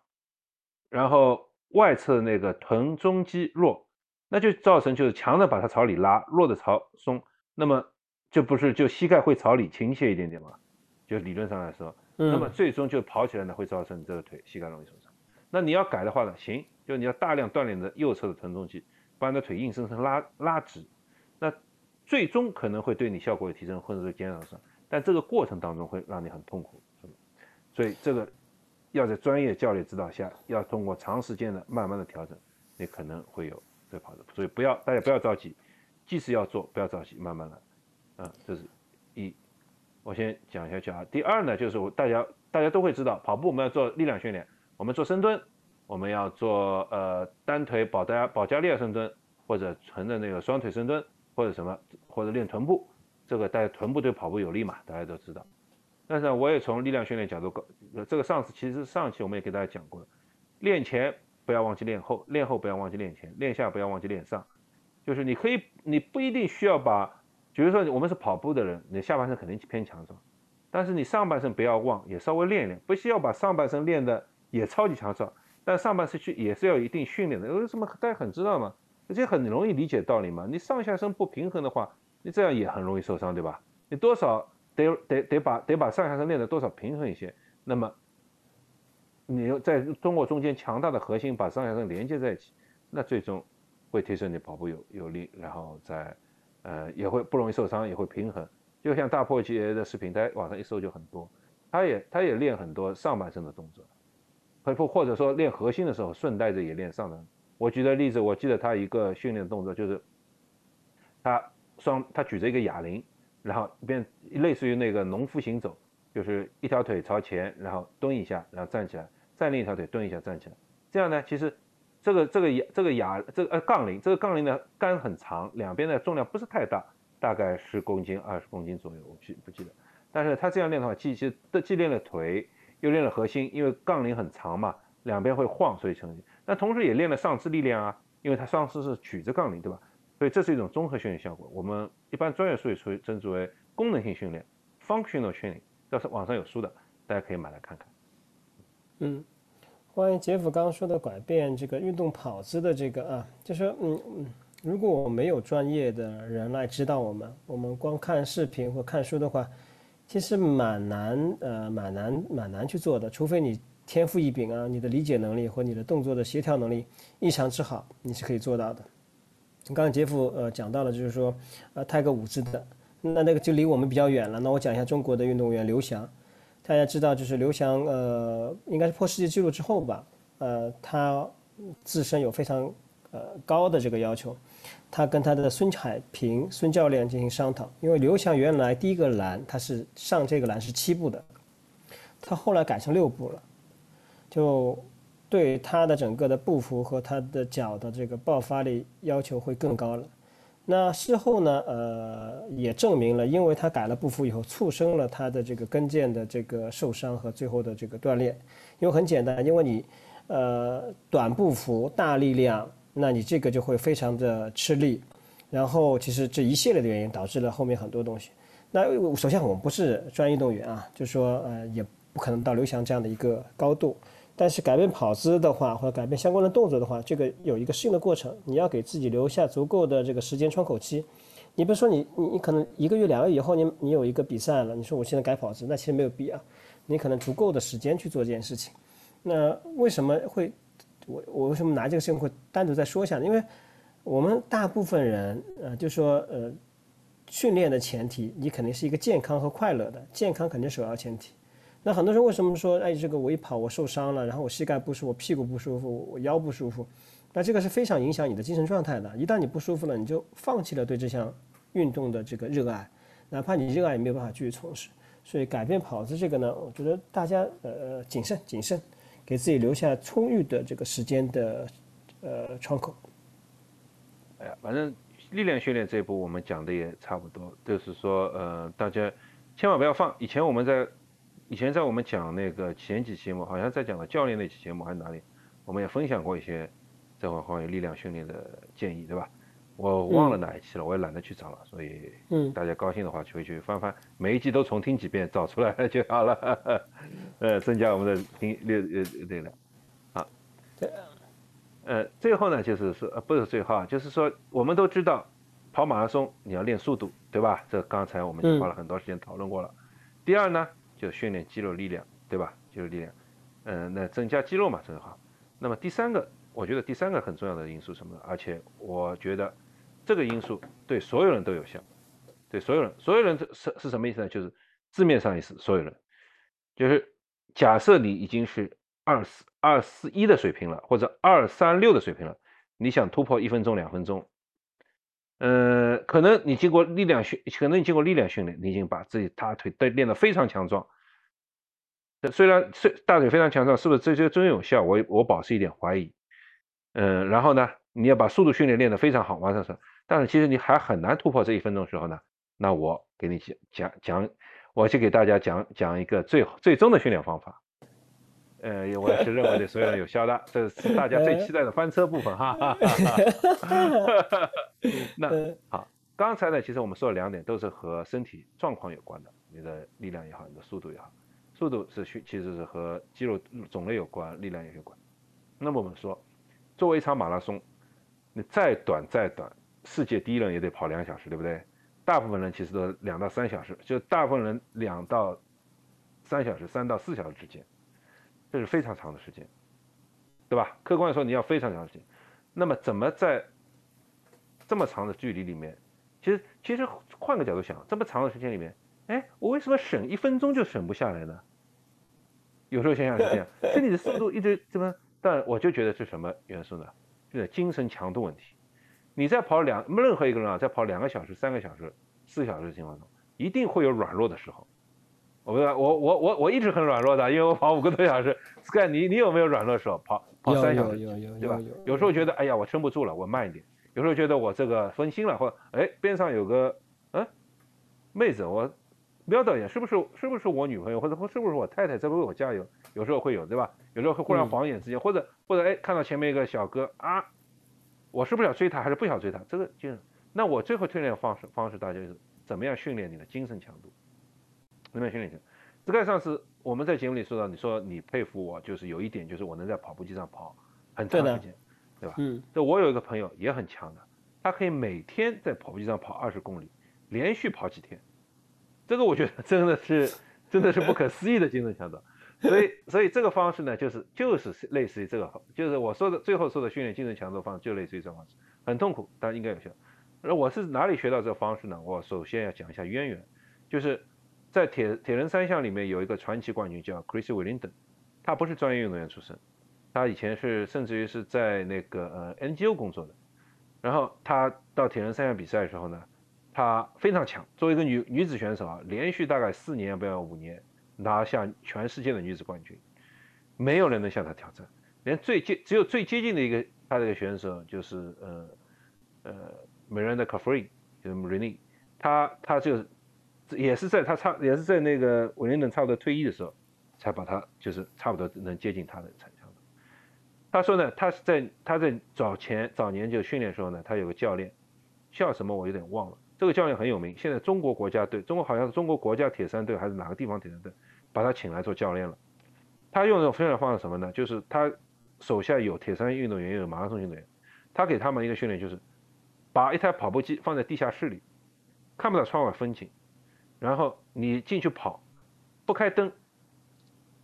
然后外侧那个臀中肌弱。那就造成就是强的把它朝里拉，弱的朝松，那么就不是就膝盖会朝里倾斜一点点嘛？就理论上来说，那么最终就跑起来呢会造成你这个腿膝盖容易受伤。那你要改的话呢，行，就你要大量锻炼的右侧的臀中肌，把你的腿硬生生拉拉直，那最终可能会对你效果有提升或者是减少伤，但这个过程当中会让你很痛苦，所以这个要在专业教练指导下，要通过长时间的慢慢的调整，你可能会有。这跑的，所以不要大家不要着急，即使要做，不要着急，慢慢来，啊，这是一，我先讲下去啊。第二呢，就是我大家大家都会知道，跑步我们要做力量训练，我们做深蹲，我们要做呃单腿保加保加利亚深蹲，或者纯的那个双腿深蹲，或者什么，或者练臀部，这个大家臀部对跑步有利嘛，大家都知道。但是我也从力量训练角度搞，这个上次其实上期我们也给大家讲过了，练前。不要忘记练后，练后不要忘记练前，练下不要忘记练上。就是你可以，你不一定需要把，比如说我们是跑步的人，你下半身肯定偏强壮，但是你上半身不要忘，也稍微练一练，不需要把上半身练的也超级强壮，但上半身去也是要一定训练的。为什么大家很知道吗？而且很容易理解道理嘛。你上下身不平衡的话，你这样也很容易受伤，对吧？你多少得得得把得把上下身练的多少平衡一些，那么。你在通过中间强大的核心把上下身连接在一起，那最终会提升你跑步有有力，然后再呃也会不容易受伤，也会平衡。就像大破节的视频，在网上一搜就很多，他也他也练很多上半身的动作，或或者说练核心的时候顺带着也练上身。我举的例子，我记得他一个训练动作就是他双他举着一个哑铃，然后一边类似于那个农夫行走。就是一条腿朝前，然后蹲一下，然后站起来，再另一条腿蹲一下站起来。这样呢，其实这个这个哑这个哑这个呃杠铃，这个杠铃的杆很长，两边的重量不是太大，大概十公斤二十公斤左右，我记不记得？但是他这样练的话，既其实既练了腿，又练了核心，因为杠铃很长嘛，两边会晃，所以成。那同时也练了上肢力量啊，因为他上肢是举着杠铃，对吧？所以这是一种综合训练效果。我们一般专业术语称称之为功能性训练 （functional training），这是网上有书的，大家可以买来看看。嗯。关于杰夫刚刚说的改变这个运动跑姿的这个啊，就是嗯嗯，如果我没有专业的人来指导我们，我们光看视频或看书的话，其实蛮难呃蛮难蛮难去做的。除非你天赋异禀啊，你的理解能力或你的动作的协调能力异常之好，你是可以做到的。刚刚杰夫呃讲到了，就是说呃泰戈五姿的，那那个就离我们比较远了。那我讲一下中国的运动员刘翔。大家知道，就是刘翔，呃，应该是破世界纪录之后吧，呃，他自身有非常呃高的这个要求，他跟他的孙海平孙教练进行商讨，因为刘翔原来第一个栏他是上这个栏是七步的，他后来改成六步了，就对他的整个的步幅和他的脚的这个爆发力要求会更高了。那事后呢？呃，也证明了，因为他改了步幅以后，促生了他的这个跟腱的这个受伤和最后的这个断裂。因为很简单，因为你，呃，短步幅大力量，那你这个就会非常的吃力。然后，其实这一系列的原因导致了后面很多东西。那首先我们不是专业运动员啊，就说呃，也不可能到刘翔这样的一个高度。但是改变跑姿的话，或者改变相关的动作的话，这个有一个适应的过程，你要给自己留下足够的这个时间窗口期。你比如说你你你可能一个月两个月以后，你你有一个比赛了，你说我现在改跑姿，那其实没有必要。你可能足够的时间去做这件事情。那为什么会我我为什么拿这个事情会单独再说一下？因为我们大部分人呃就说呃训练的前提，你肯定是一个健康和快乐的，健康肯定首要前提。那很多人为什么说，哎，这个我一跑我受伤了，然后我膝盖不舒服，我屁股不舒服，我腰不舒服，那这个是非常影响你的精神状态的。一旦你不舒服了，你就放弃了对这项运动的这个热爱，哪怕你热爱也没有办法继续从事。所以改变跑姿这个呢，我觉得大家呃谨慎谨慎，给自己留下充裕的这个时间的呃窗口。哎呀，反正力量训练这一步我们讲的也差不多，就是说呃大家千万不要放。以前我们在以前在我们讲那个前几期节目，好像在讲了教练那期节目还是哪里，我们也分享过一些这块关于力量训练的建议，对吧？我忘了哪一期了，我也懒得去找了，所以嗯，大家高兴的话就会去翻翻，每一集都重听几遍，找出来就好了，呃，增加我们的听力呃对了，好，对，呃，最后呢就是说，呃，不是最后啊，就是说我们都知道跑马拉松你要练速度，对吧？这刚才我们已经花了很多时间讨论过了。第二呢？就训练肌肉力量，对吧？肌肉力量，嗯，那增加肌肉嘛，正好。那么第三个，我觉得第三个很重要的因素什么？而且我觉得这个因素对所有人都有效，对所有人，所有人是是什么意思呢？就是字面上意思，所有人，就是假设你已经是二四二四一的水平了，或者二三六的水平了，你想突破一分钟、两分钟。呃，可能你经过力量训，可能你经过力量训练，你已经把自己大腿都练得非常强壮。虽然虽大腿非常强壮，是不是这些真有效？我我保持一点怀疑。嗯，然后呢，你要把速度训练练得非常好，往上升，但是其实你还很难突破这一分钟的时候呢。那我给你讲讲讲，我就给大家讲讲一个最最终的训练方法。呃，我也是认为对所有人有效的，这是大家最期待的翻车部分哈。那好，刚才呢，其实我们说了两点，都是和身体状况有关的，你的力量也好，你的速度也好，速度是需，其实是和肌肉种类有关，力量也有关。那么我们说，作为一场马拉松，你再短再短，世界第一人也得跑两小时，对不对？大部分人其实都两到三小时，就大部分人两到三小时，三到四小时之间。这是非常长的时间，对吧？客观说，你要非常长时间。那么，怎么在这么长的距离里面，其实其实换个角度想，这么长的时间里面，哎，我为什么省一分钟就省不下来呢？有时候想想是这样，身体的速度一直怎么？但我就觉得是什么元素呢？就是精神强度问题。你在跑两任何一个人啊，在跑两个小时、三个小时、四个小时的情况中，一定会有软弱的时候。我我我我我一直很软弱的，因为我跑五个多小时。Sky，你你有没有软弱的时候？跑跑三小时，对吧？有时候觉得哎呀，我撑不住了，我慢一点。有时候觉得我这个分心了，或哎边上有个嗯妹子，我瞄导演是不是是不是我女朋友或者是不是我太太在为我加油？有时候会有，对吧？有时候会忽然晃眼之间，或者或者哎看到前面一个小哥啊，我是不是想追他还是不想追他？这个就那我最后训练方式方式大家就是怎么样训练你的精神强度？训练？这个上次我们在节目里说到，你说你佩服我，就是有一点就是我能在跑步机上跑很长时间，对吧？嗯。这我有一个朋友也很强的，他可以每天在跑步机上跑二十公里，连续跑几天。这个我觉得真的是 真的是不可思议的精神强度。所以所以这个方式呢，就是就是类似于这个，就是我说的最后说的训练精神强度方式，就类似于这种方式，很痛苦，但应该有效。那我是哪里学到这个方式呢？我首先要讲一下渊源，就是在铁铁人三项里面有一个传奇冠军叫 Chris Willingdon，他不是专业运动员出身，他以前是甚至于是在那个呃 NGO 工作的，然后他到铁人三项比赛的时候呢，他非常强，作为一个女女子选手啊，连续大概四年不要五年拿下全世界的女子冠军，没有人能向他挑战，连最接只有最接近的一个他的一个选手就是呃呃。Miranda c a f r e 就是 Marini，他他就也是在他差也是在那个韦林顿差不多退役的时候，才把他就是差不多能接近他的产强度。他说呢，他是在他在早前早年就训练的时候呢，他有个教练叫什么我有点忘了，这个教练很有名，现在中国国家队，中国好像是中国国家铁三队还是哪个地方铁三队把他请来做教练了。他用的训练方式什么呢？就是他手下有铁三运动员，有马拉松运动员，他给他们一个训练就是。把一台跑步机放在地下室里，看不到窗外风景，然后你进去跑，不开灯，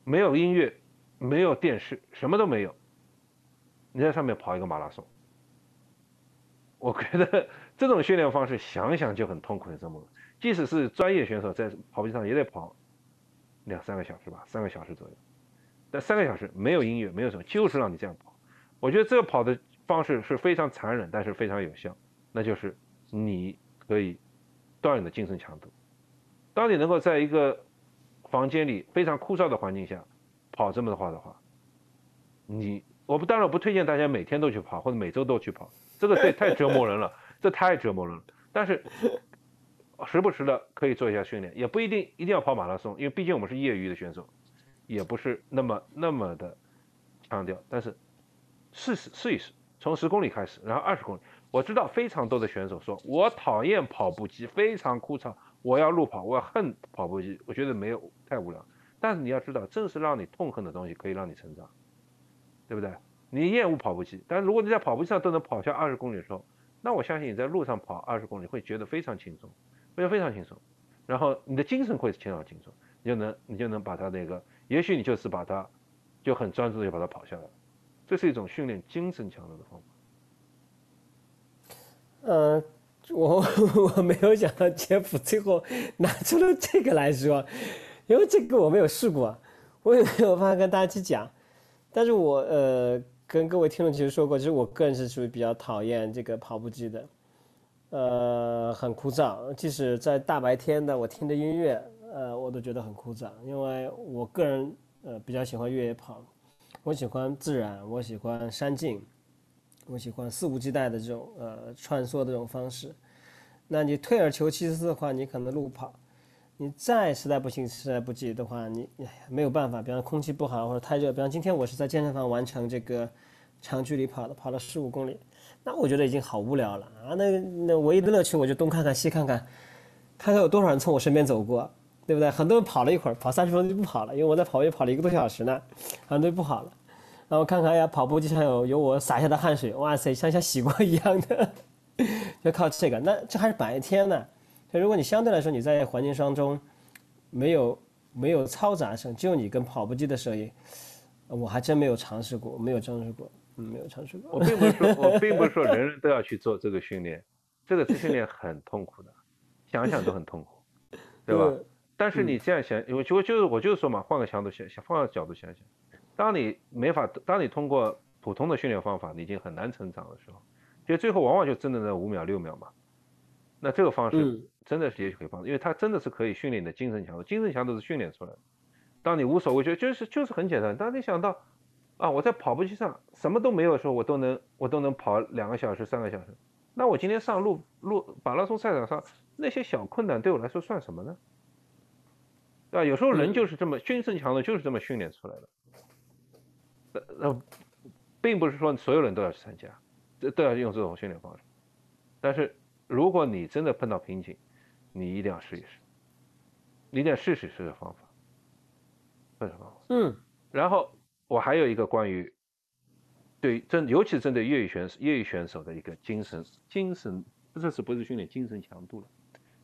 没有音乐，没有电视，什么都没有，你在上面跑一个马拉松。我觉得这种训练方式想想就很痛苦你知道吗，即使是专业选手在跑步机上也得跑两三个小时吧，三个小时左右，但三个小时没有音乐，没有什么，就是让你这样跑。我觉得这个跑的方式是非常残忍，但是非常有效。那就是你可以锻炼的精神强度。当你能够在一个房间里非常枯燥的环境下跑这么的话的话，你我不当然不推荐大家每天都去跑或者每周都去跑，这个对太折磨人了，这太折磨人了。但是时不时的可以做一下训练，也不一定一定要跑马拉松，因为毕竟我们是业余的选手，也不是那么那么的强调。但是试试试一试，从十公里开始，然后二十公里。我知道非常多的选手说，我讨厌跑步机，非常枯燥，我要路跑，我要恨跑步机，我觉得没有太无聊。但是你要知道，正是让你痛恨的东西可以让你成长，对不对？你厌恶跑步机，但是如果你在跑步机上都能跑下二十公里的时候，那我相信你在路上跑二十公里会觉得非常轻松，会非常轻松。然后你的精神会非常轻松，你就能你就能把它那个，也许你就是把它就很专注的就把它跑下来，这是一种训练精神强度的方法。呃，我我没有想到杰夫最后拿出了这个来说，因为这个我没有试过，我也没有办法跟大家去讲。但是我呃跟各位听众其实说过，其实我个人是属于比较讨厌这个跑步机的，呃，很枯燥。即使在大白天的，我听着音乐，呃，我都觉得很枯燥。因为我个人呃比较喜欢越野跑，我喜欢自然，我喜欢山径。我喜欢肆无忌惮的这种呃穿梭的这种方式。那你退而求其次的话，你可能路跑，你再实在不行、实在不济的话，你没有办法。比方空气不好或者太热，比方今天我是在健身房完成这个长距离跑的，跑了十五公里，那我觉得已经好无聊了啊。那那唯一的乐趣，我就东看看西看看，看看有多少人从我身边走过，对不对？很多人跑了一会儿，跑三十分钟就不跑了，因为我在跑步跑了一个多小时呢，很多人不跑了。然后看看呀，跑步机上有有我洒下的汗水，哇塞，像像洗过一样的，就靠这个。那这还是白天呢。就如果你相对来说你在环境当中没有没有嘈杂声，只有你跟跑步机的声音，我还真没有尝试过，没有尝试过，嗯，没有尝试过。我并不是说，我并不是说人人都要去做这个训练，这个训练很痛苦的，想想都很痛苦，对吧？但是你这样想，我就就是我就是说嘛，换个角度想想，换个角度想想。当你没法，当你通过普通的训练方法，你已经很难成长的时候，就最后往往就真的那五秒六秒嘛。那这个方式真的是也许可以帮助，因为它真的是可以训练你的精神强度，精神强度是训练出来的。当你无所畏惧，就是就是很简单。当你想到啊，我在跑步机上什么都没有的时候，我都能我都能跑两个小时三个小时，那我今天上路路马拉松赛场上那些小困难对我来说算什么呢？对吧？有时候人就是这么精神强度就是这么训练出来的。呃呃，并不是说所有人都要去参加，这都要用这种训练方式。但是如果你真的碰到瓶颈，你一定要试一试，你得试试这个方法，这个方法。嗯。然后我还有一个关于对针，尤其针对业余选手、业余选手的一个精神精神，这是不是训练精神强度了？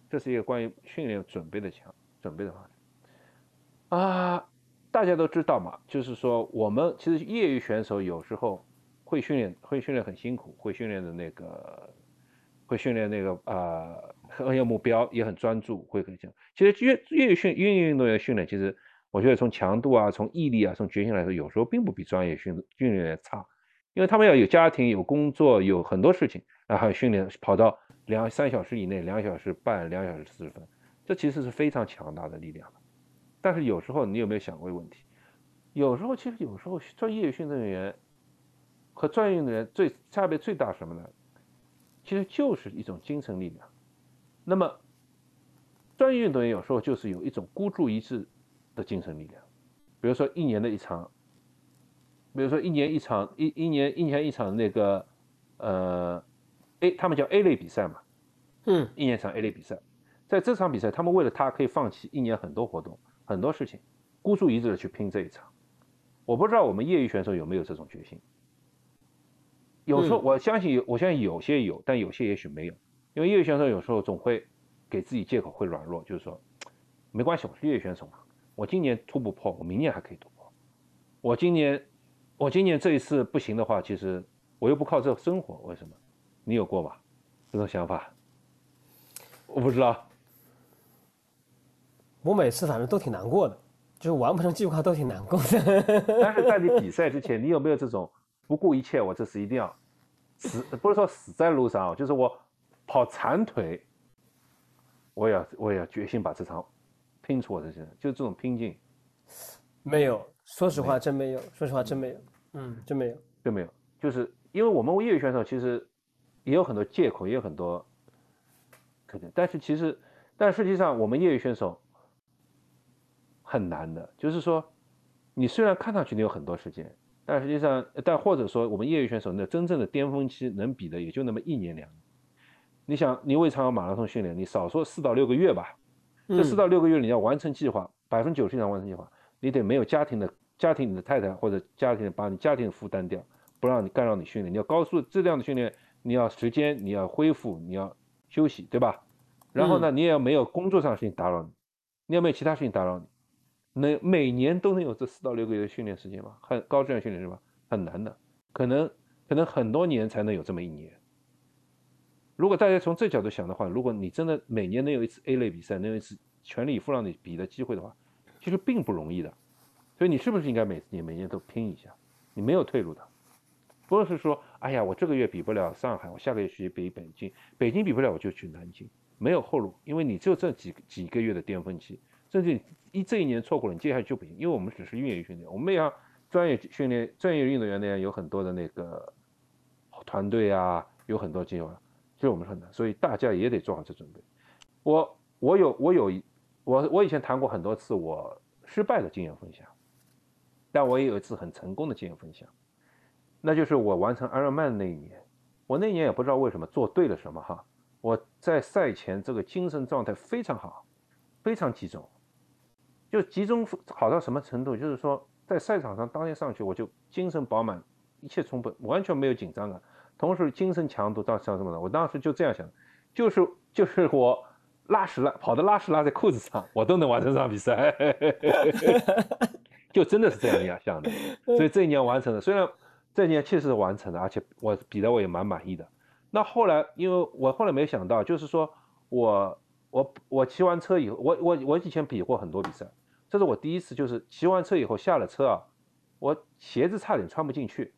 这是一个关于训练准备的强准备的方式啊。大家都知道嘛，就是说我们其实业余选手有时候会训练，会训练很辛苦，会训练的那个，会训练那个啊，很有目标，也很专注，会很强。其实业业余训业余运动员训练，其实我觉得从强度啊，从毅力啊，从决心来说，有时候并不比专业训训练员差，因为他们要有家庭、有工作、有很多事情，然后还有训练跑到两三小时以内，两小时半、两小时四十分，这其实是非常强大的力量但是有时候你有没有想过一个问题？有时候其实有时候专业训练员和专业运动员最差别最大什么呢？其实就是一种精神力量。那么专业运动员有时候就是有一种孤注一掷的精神力量。比如说一年的一场，比如说一年一场一一年一年一场那个呃 A 他们叫 A 类比赛嘛，嗯，一年一场 A 类比赛，在这场比赛他们为了他可以放弃一年很多活动。很多事情，孤注一掷的去拼这一场，我不知道我们业余选手有没有这种决心。有时候我相信有，我相信有些有，但有些也许没有。因为业余选手有时候总会给自己借口，会软弱，就是说，没关系，我是业余选手嘛，我今年突不破，我明年还可以突破。我今年，我今年这一次不行的话，其实我又不靠这生活，为什么？你有过吗？这种想法？我不知道。我每次反正都挺难过的，就是完不成计划都挺难过的。但是在你 比赛之前，你有没有这种不顾一切？我这次一定要死，不是说死在路上，就是我跑长腿，我也要我也要决心把这场拼出我这些，就是这种拼劲。没有，说实话真没有，说实话真没有，嗯，真没有，真没有。就是因为我们业余选手其实也有很多借口，也有很多可能，但是其实，但实际上我们业余选手。很难的，就是说，你虽然看上去你有很多时间，但实际上，但或者说我们业余选手那真正的巅峰期能比的也就那么一年两年。你想，你为场马拉松训练，你少说四到六个月吧，这四到六个月你要完成计划，百分之九十以上完成计划，你得没有家庭的家庭，你的太太或者家庭把你家庭负担掉，不让你干扰你训练，你要高速质量的训练，你要时间，你要恢复，你要休息，对吧？然后呢，你也要没有工作上的事情打扰你，你也没有其他事情打扰你。能每年都能有这四到六个月的训练时间吗？很高质量训练是吧？很难的，可能可能很多年才能有这么一年。如果大家从这角度想的话，如果你真的每年能有一次 A 类比赛，能有一次全力以赴让你比的机会的话，其实并不容易的。所以你是不是应该每年每年都拼一下？你没有退路的，不是说哎呀，我这个月比不了上海，我下个月去比北京，北京比不了我就去南京，没有后路，因为你就这几几个月的巅峰期。甚至一这一年错过了，你接下来就不行，因为我们只是业余训练，我们也要专业训练，专业运动员那样有很多的那个团队啊，有很多计划，所以我们很难，所以大家也得做好这准备。我我有我有我我以前谈过很多次我失败的经验分享，但我也有一次很成功的经验分享，那就是我完成 Ironman 那一年，我那年也不知道为什么做对了什么哈，我在赛前这个精神状态非常好，非常集中。就集中好到什么程度？就是说，在赛场上当天上去，我就精神饱满，一切充分，完全没有紧张感，同时精神强度到像什么呢？我当时就这样想，就是就是我拉屎拉跑的拉屎拉在裤子上，我都能完成这场比赛，就真的是这样样想的。所以这一年完成了，虽然这一年确实是完成了，而且我比的我也蛮满意的。那后来，因为我后来没想到，就是说我我我骑完车以后，我我我以前比过很多比赛。这是我第一次，就是骑完车以后下了车啊，我鞋子差点穿不进去，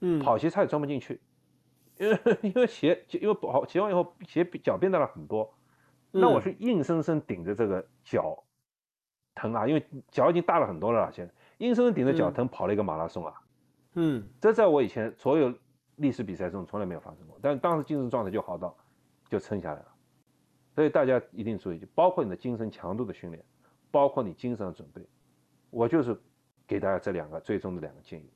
嗯，跑鞋差点穿不进去，因为因为鞋因为跑骑完以后鞋脚变大了很多，那我是硬生生顶着这个脚疼啊，因为脚已经大了很多了，现在硬生生顶着脚疼跑了一个马拉松啊，嗯，这在我以前所有历史比赛中从来没有发生过，但是当时精神状态就好到就撑下来了，所以大家一定注意，就包括你的精神强度的训练。包括你精神的准备，我就是给大家这两个最终的两个建议。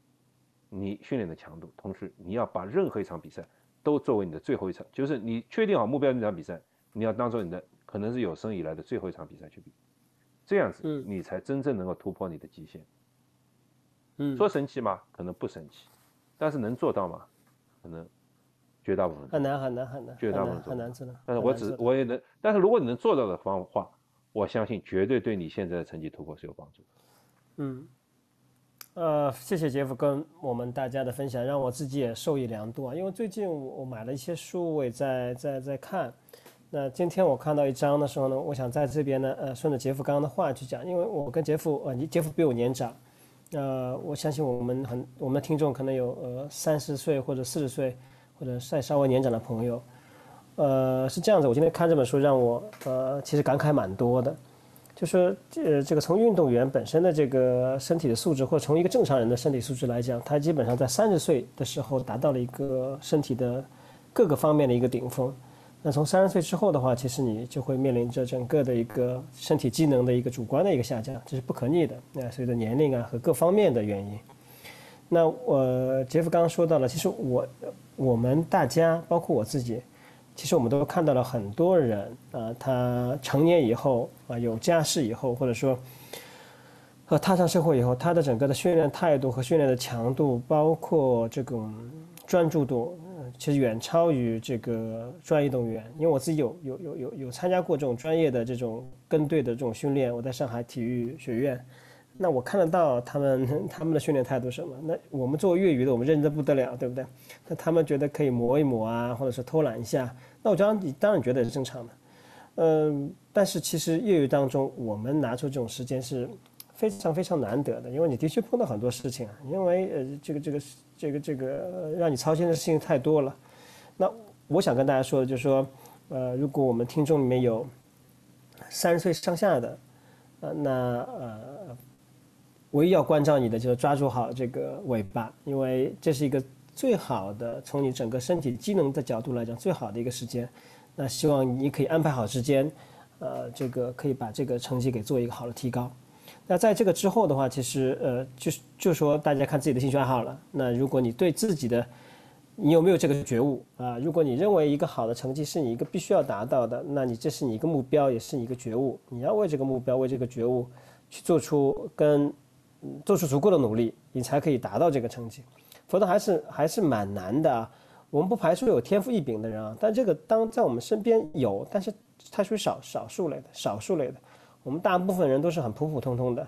你训练的强度，同时你要把任何一场比赛都作为你的最后一场，就是你确定好目标那场比赛，你要当做你的可能是有生以来的最后一场比赛去比，这样子你才真正能够突破你的极限。嗯，说神奇吗？可能不神奇，但是能做到吗？可能绝大部分很难很难很难，绝大部分很难做到。但是我只我也能，但是如果你能做到的方话，我相信绝对对你现在的成绩突破是有帮助。嗯。呃，谢谢杰夫跟我们大家的分享，让我自己也受益良多啊。因为最近我买了一些书，我也在在在看。那今天我看到一章的时候呢，我想在这边呢，呃，顺着杰夫刚刚的话去讲，因为我跟杰夫，呃，杰夫比我年长，呃，我相信我们很我们的听众可能有呃三十岁或者四十岁或者再稍微年长的朋友，呃，是这样子。我今天看这本书，让我呃其实感慨蛮多的。就说这这个从运动员本身的这个身体的素质，或者从一个正常人的身体素质来讲，他基本上在三十岁的时候达到了一个身体的各个方面的一个顶峰。那从三十岁之后的话，其实你就会面临着整个的一个身体机能的一个主观的一个下降，这是不可逆的。那随着年龄啊和各方面的原因，那我杰夫刚刚说到了，其实我我们大家包括我自己。其实我们都看到了很多人啊，他成年以后啊，有家室以后，或者说，和踏上社会以后，他的整个的训练态度和训练的强度，包括这种专注度，其实远超于这个专业运动员。因为我自己有有有有有参加过这种专业的这种跟队的这种训练，我在上海体育学院，那我看得到他们 他们的训练态度什么？那我们作为业余的，我们认真不得了，对不对？那他们觉得可以磨一磨啊，或者是偷懒一下。那我当然，当然觉得是正常的，嗯，但是其实业余当中，我们拿出这种时间是非常非常难得的，因为你的确碰到很多事情啊，因为呃，这个这个这个这个让你操心的事情太多了。那我想跟大家说的就是说，呃，如果我们听众里面有三十岁上下的，呃，那呃，唯一要关照你的就是抓住好这个尾巴，因为这是一个。最好的，从你整个身体机能的角度来讲，最好的一个时间，那希望你可以安排好时间，呃，这个可以把这个成绩给做一个好的提高。那在这个之后的话，其实呃，就是就说，大家看自己的兴趣爱好了。那如果你对自己的，你有没有这个觉悟啊？如果你认为一个好的成绩是你一个必须要达到的，那你这是你一个目标，也是你一个觉悟。你要为这个目标，为这个觉悟去做出跟做出足够的努力，你才可以达到这个成绩。否则还是还是蛮难的啊。我们不排除有天赋异禀的人啊，但这个当在我们身边有，但是它属于少少数类的，少数类的。我们大部分人都是很普普通通的。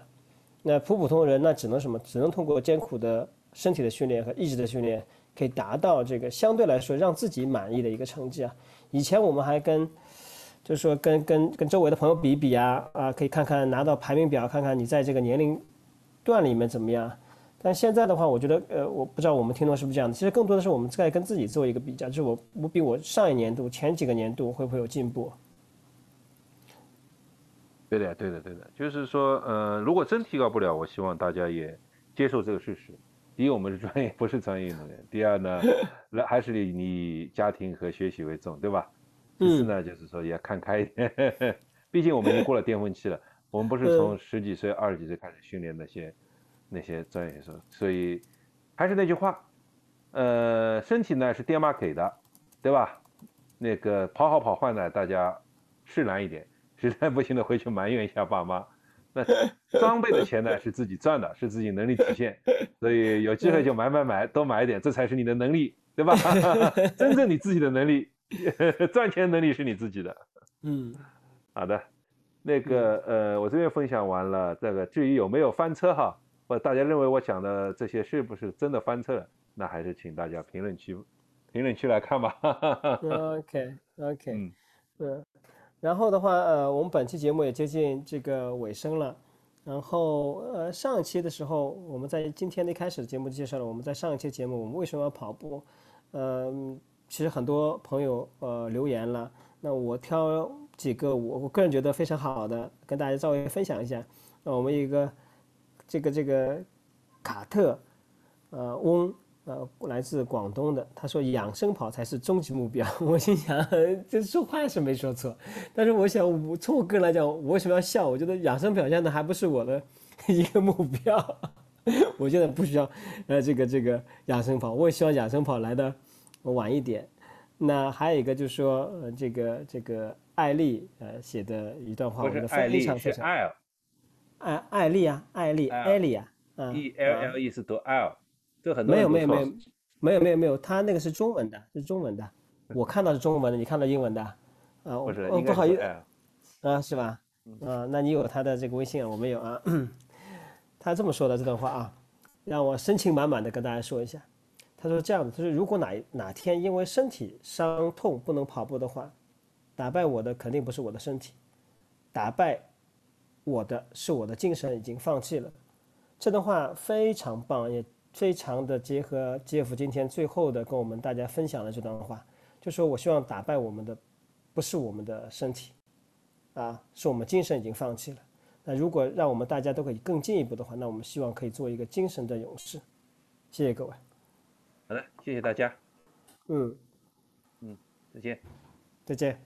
那普普通人，那只能什么？只能通过艰苦的身体的训练和意志的训练，可以达到这个相对来说让自己满意的一个成绩啊。以前我们还跟，就是说跟跟跟周围的朋友比比啊啊，可以看看拿到排名表，看看你在这个年龄段里面怎么样。但现在的话，我觉得，呃，我不知道我们听众是不是这样的。其实更多的是我们在跟自己做一个比较，就是我我比我上一年度、前几个年度会不会有进步？对的，对的，对的。就是说，呃，如果真提高不了，我希望大家也接受这个事实。第一，我们是专业，不是专业运动员；第二呢，那还是以你家庭和学习为重，对吧？第四呢，就是说也看开一点。毕竟我们已经过了巅峰期了，我们不是从十几岁、二十几岁开始训练那些。那些专业选手，所以还是那句话，呃，身体呢是爹妈给的，对吧？那个跑好跑坏呢，大家释然一点，实在不行的回去埋怨一下爸妈。那装备的钱呢是自己赚的，是自己能力体现，所以有机会就买买买，多买一点，这才是你的能力，对吧？真正你自己的能力，赚钱能力是你自己的。嗯，好的，那个呃，我这边分享完了，这个至于有没有翻车哈？或大家认为我讲的这些是不是真的翻车了？那还是请大家评论区评论区来看吧。OK OK，嗯，然后的话，呃，我们本期节目也接近这个尾声了。然后，呃，上一期的时候，我们在今天的一开始的节目介绍了我们在上一期节目我们为什么要跑步。嗯，其实很多朋友呃留言了，那我挑几个我我个人觉得非常好的跟大家稍微分享一下。那我们一个。这个这个卡特，呃，翁呃，来自广东的，他说养生跑才是终极目标。我心想，这说话是没说错，但是我想，我从我个人来讲，我为什么要笑？我觉得养生跑现在还不是我的 一个目标，我现在不需要，呃，这个这个养生跑，我也希望养生跑来的晚一点。那还有一个就是说，呃，这个这个艾丽呃写的一段话，我觉得非常非常。艾艾艾丽啊，艾丽艾丽啊，嗯，E L L E 是读 L。没有没有没有没有没有没有，他那个是中文的，是中文的，我看到是中文的，你看到英文的，啊，不是，不好意思，啊，是吧？啊，那你有他的这个微信啊？我没有啊。他这么说的这段话啊，让我深情满满的跟大家说一下。他说这样的，他说如果哪哪天因为身体伤痛不能跑步的话，打败我的肯定不是我的身体，打败我的是我的精神已经放弃了。这段话非常棒，也。非常的结合杰夫今天最后的跟我们大家分享的这段话，就说我希望打败我们的，不是我们的身体，啊，是我们精神已经放弃了。那如果让我们大家都可以更进一步的话，那我们希望可以做一个精神的勇士。谢谢各位。好的，谢谢大家。嗯，嗯，再见。再见。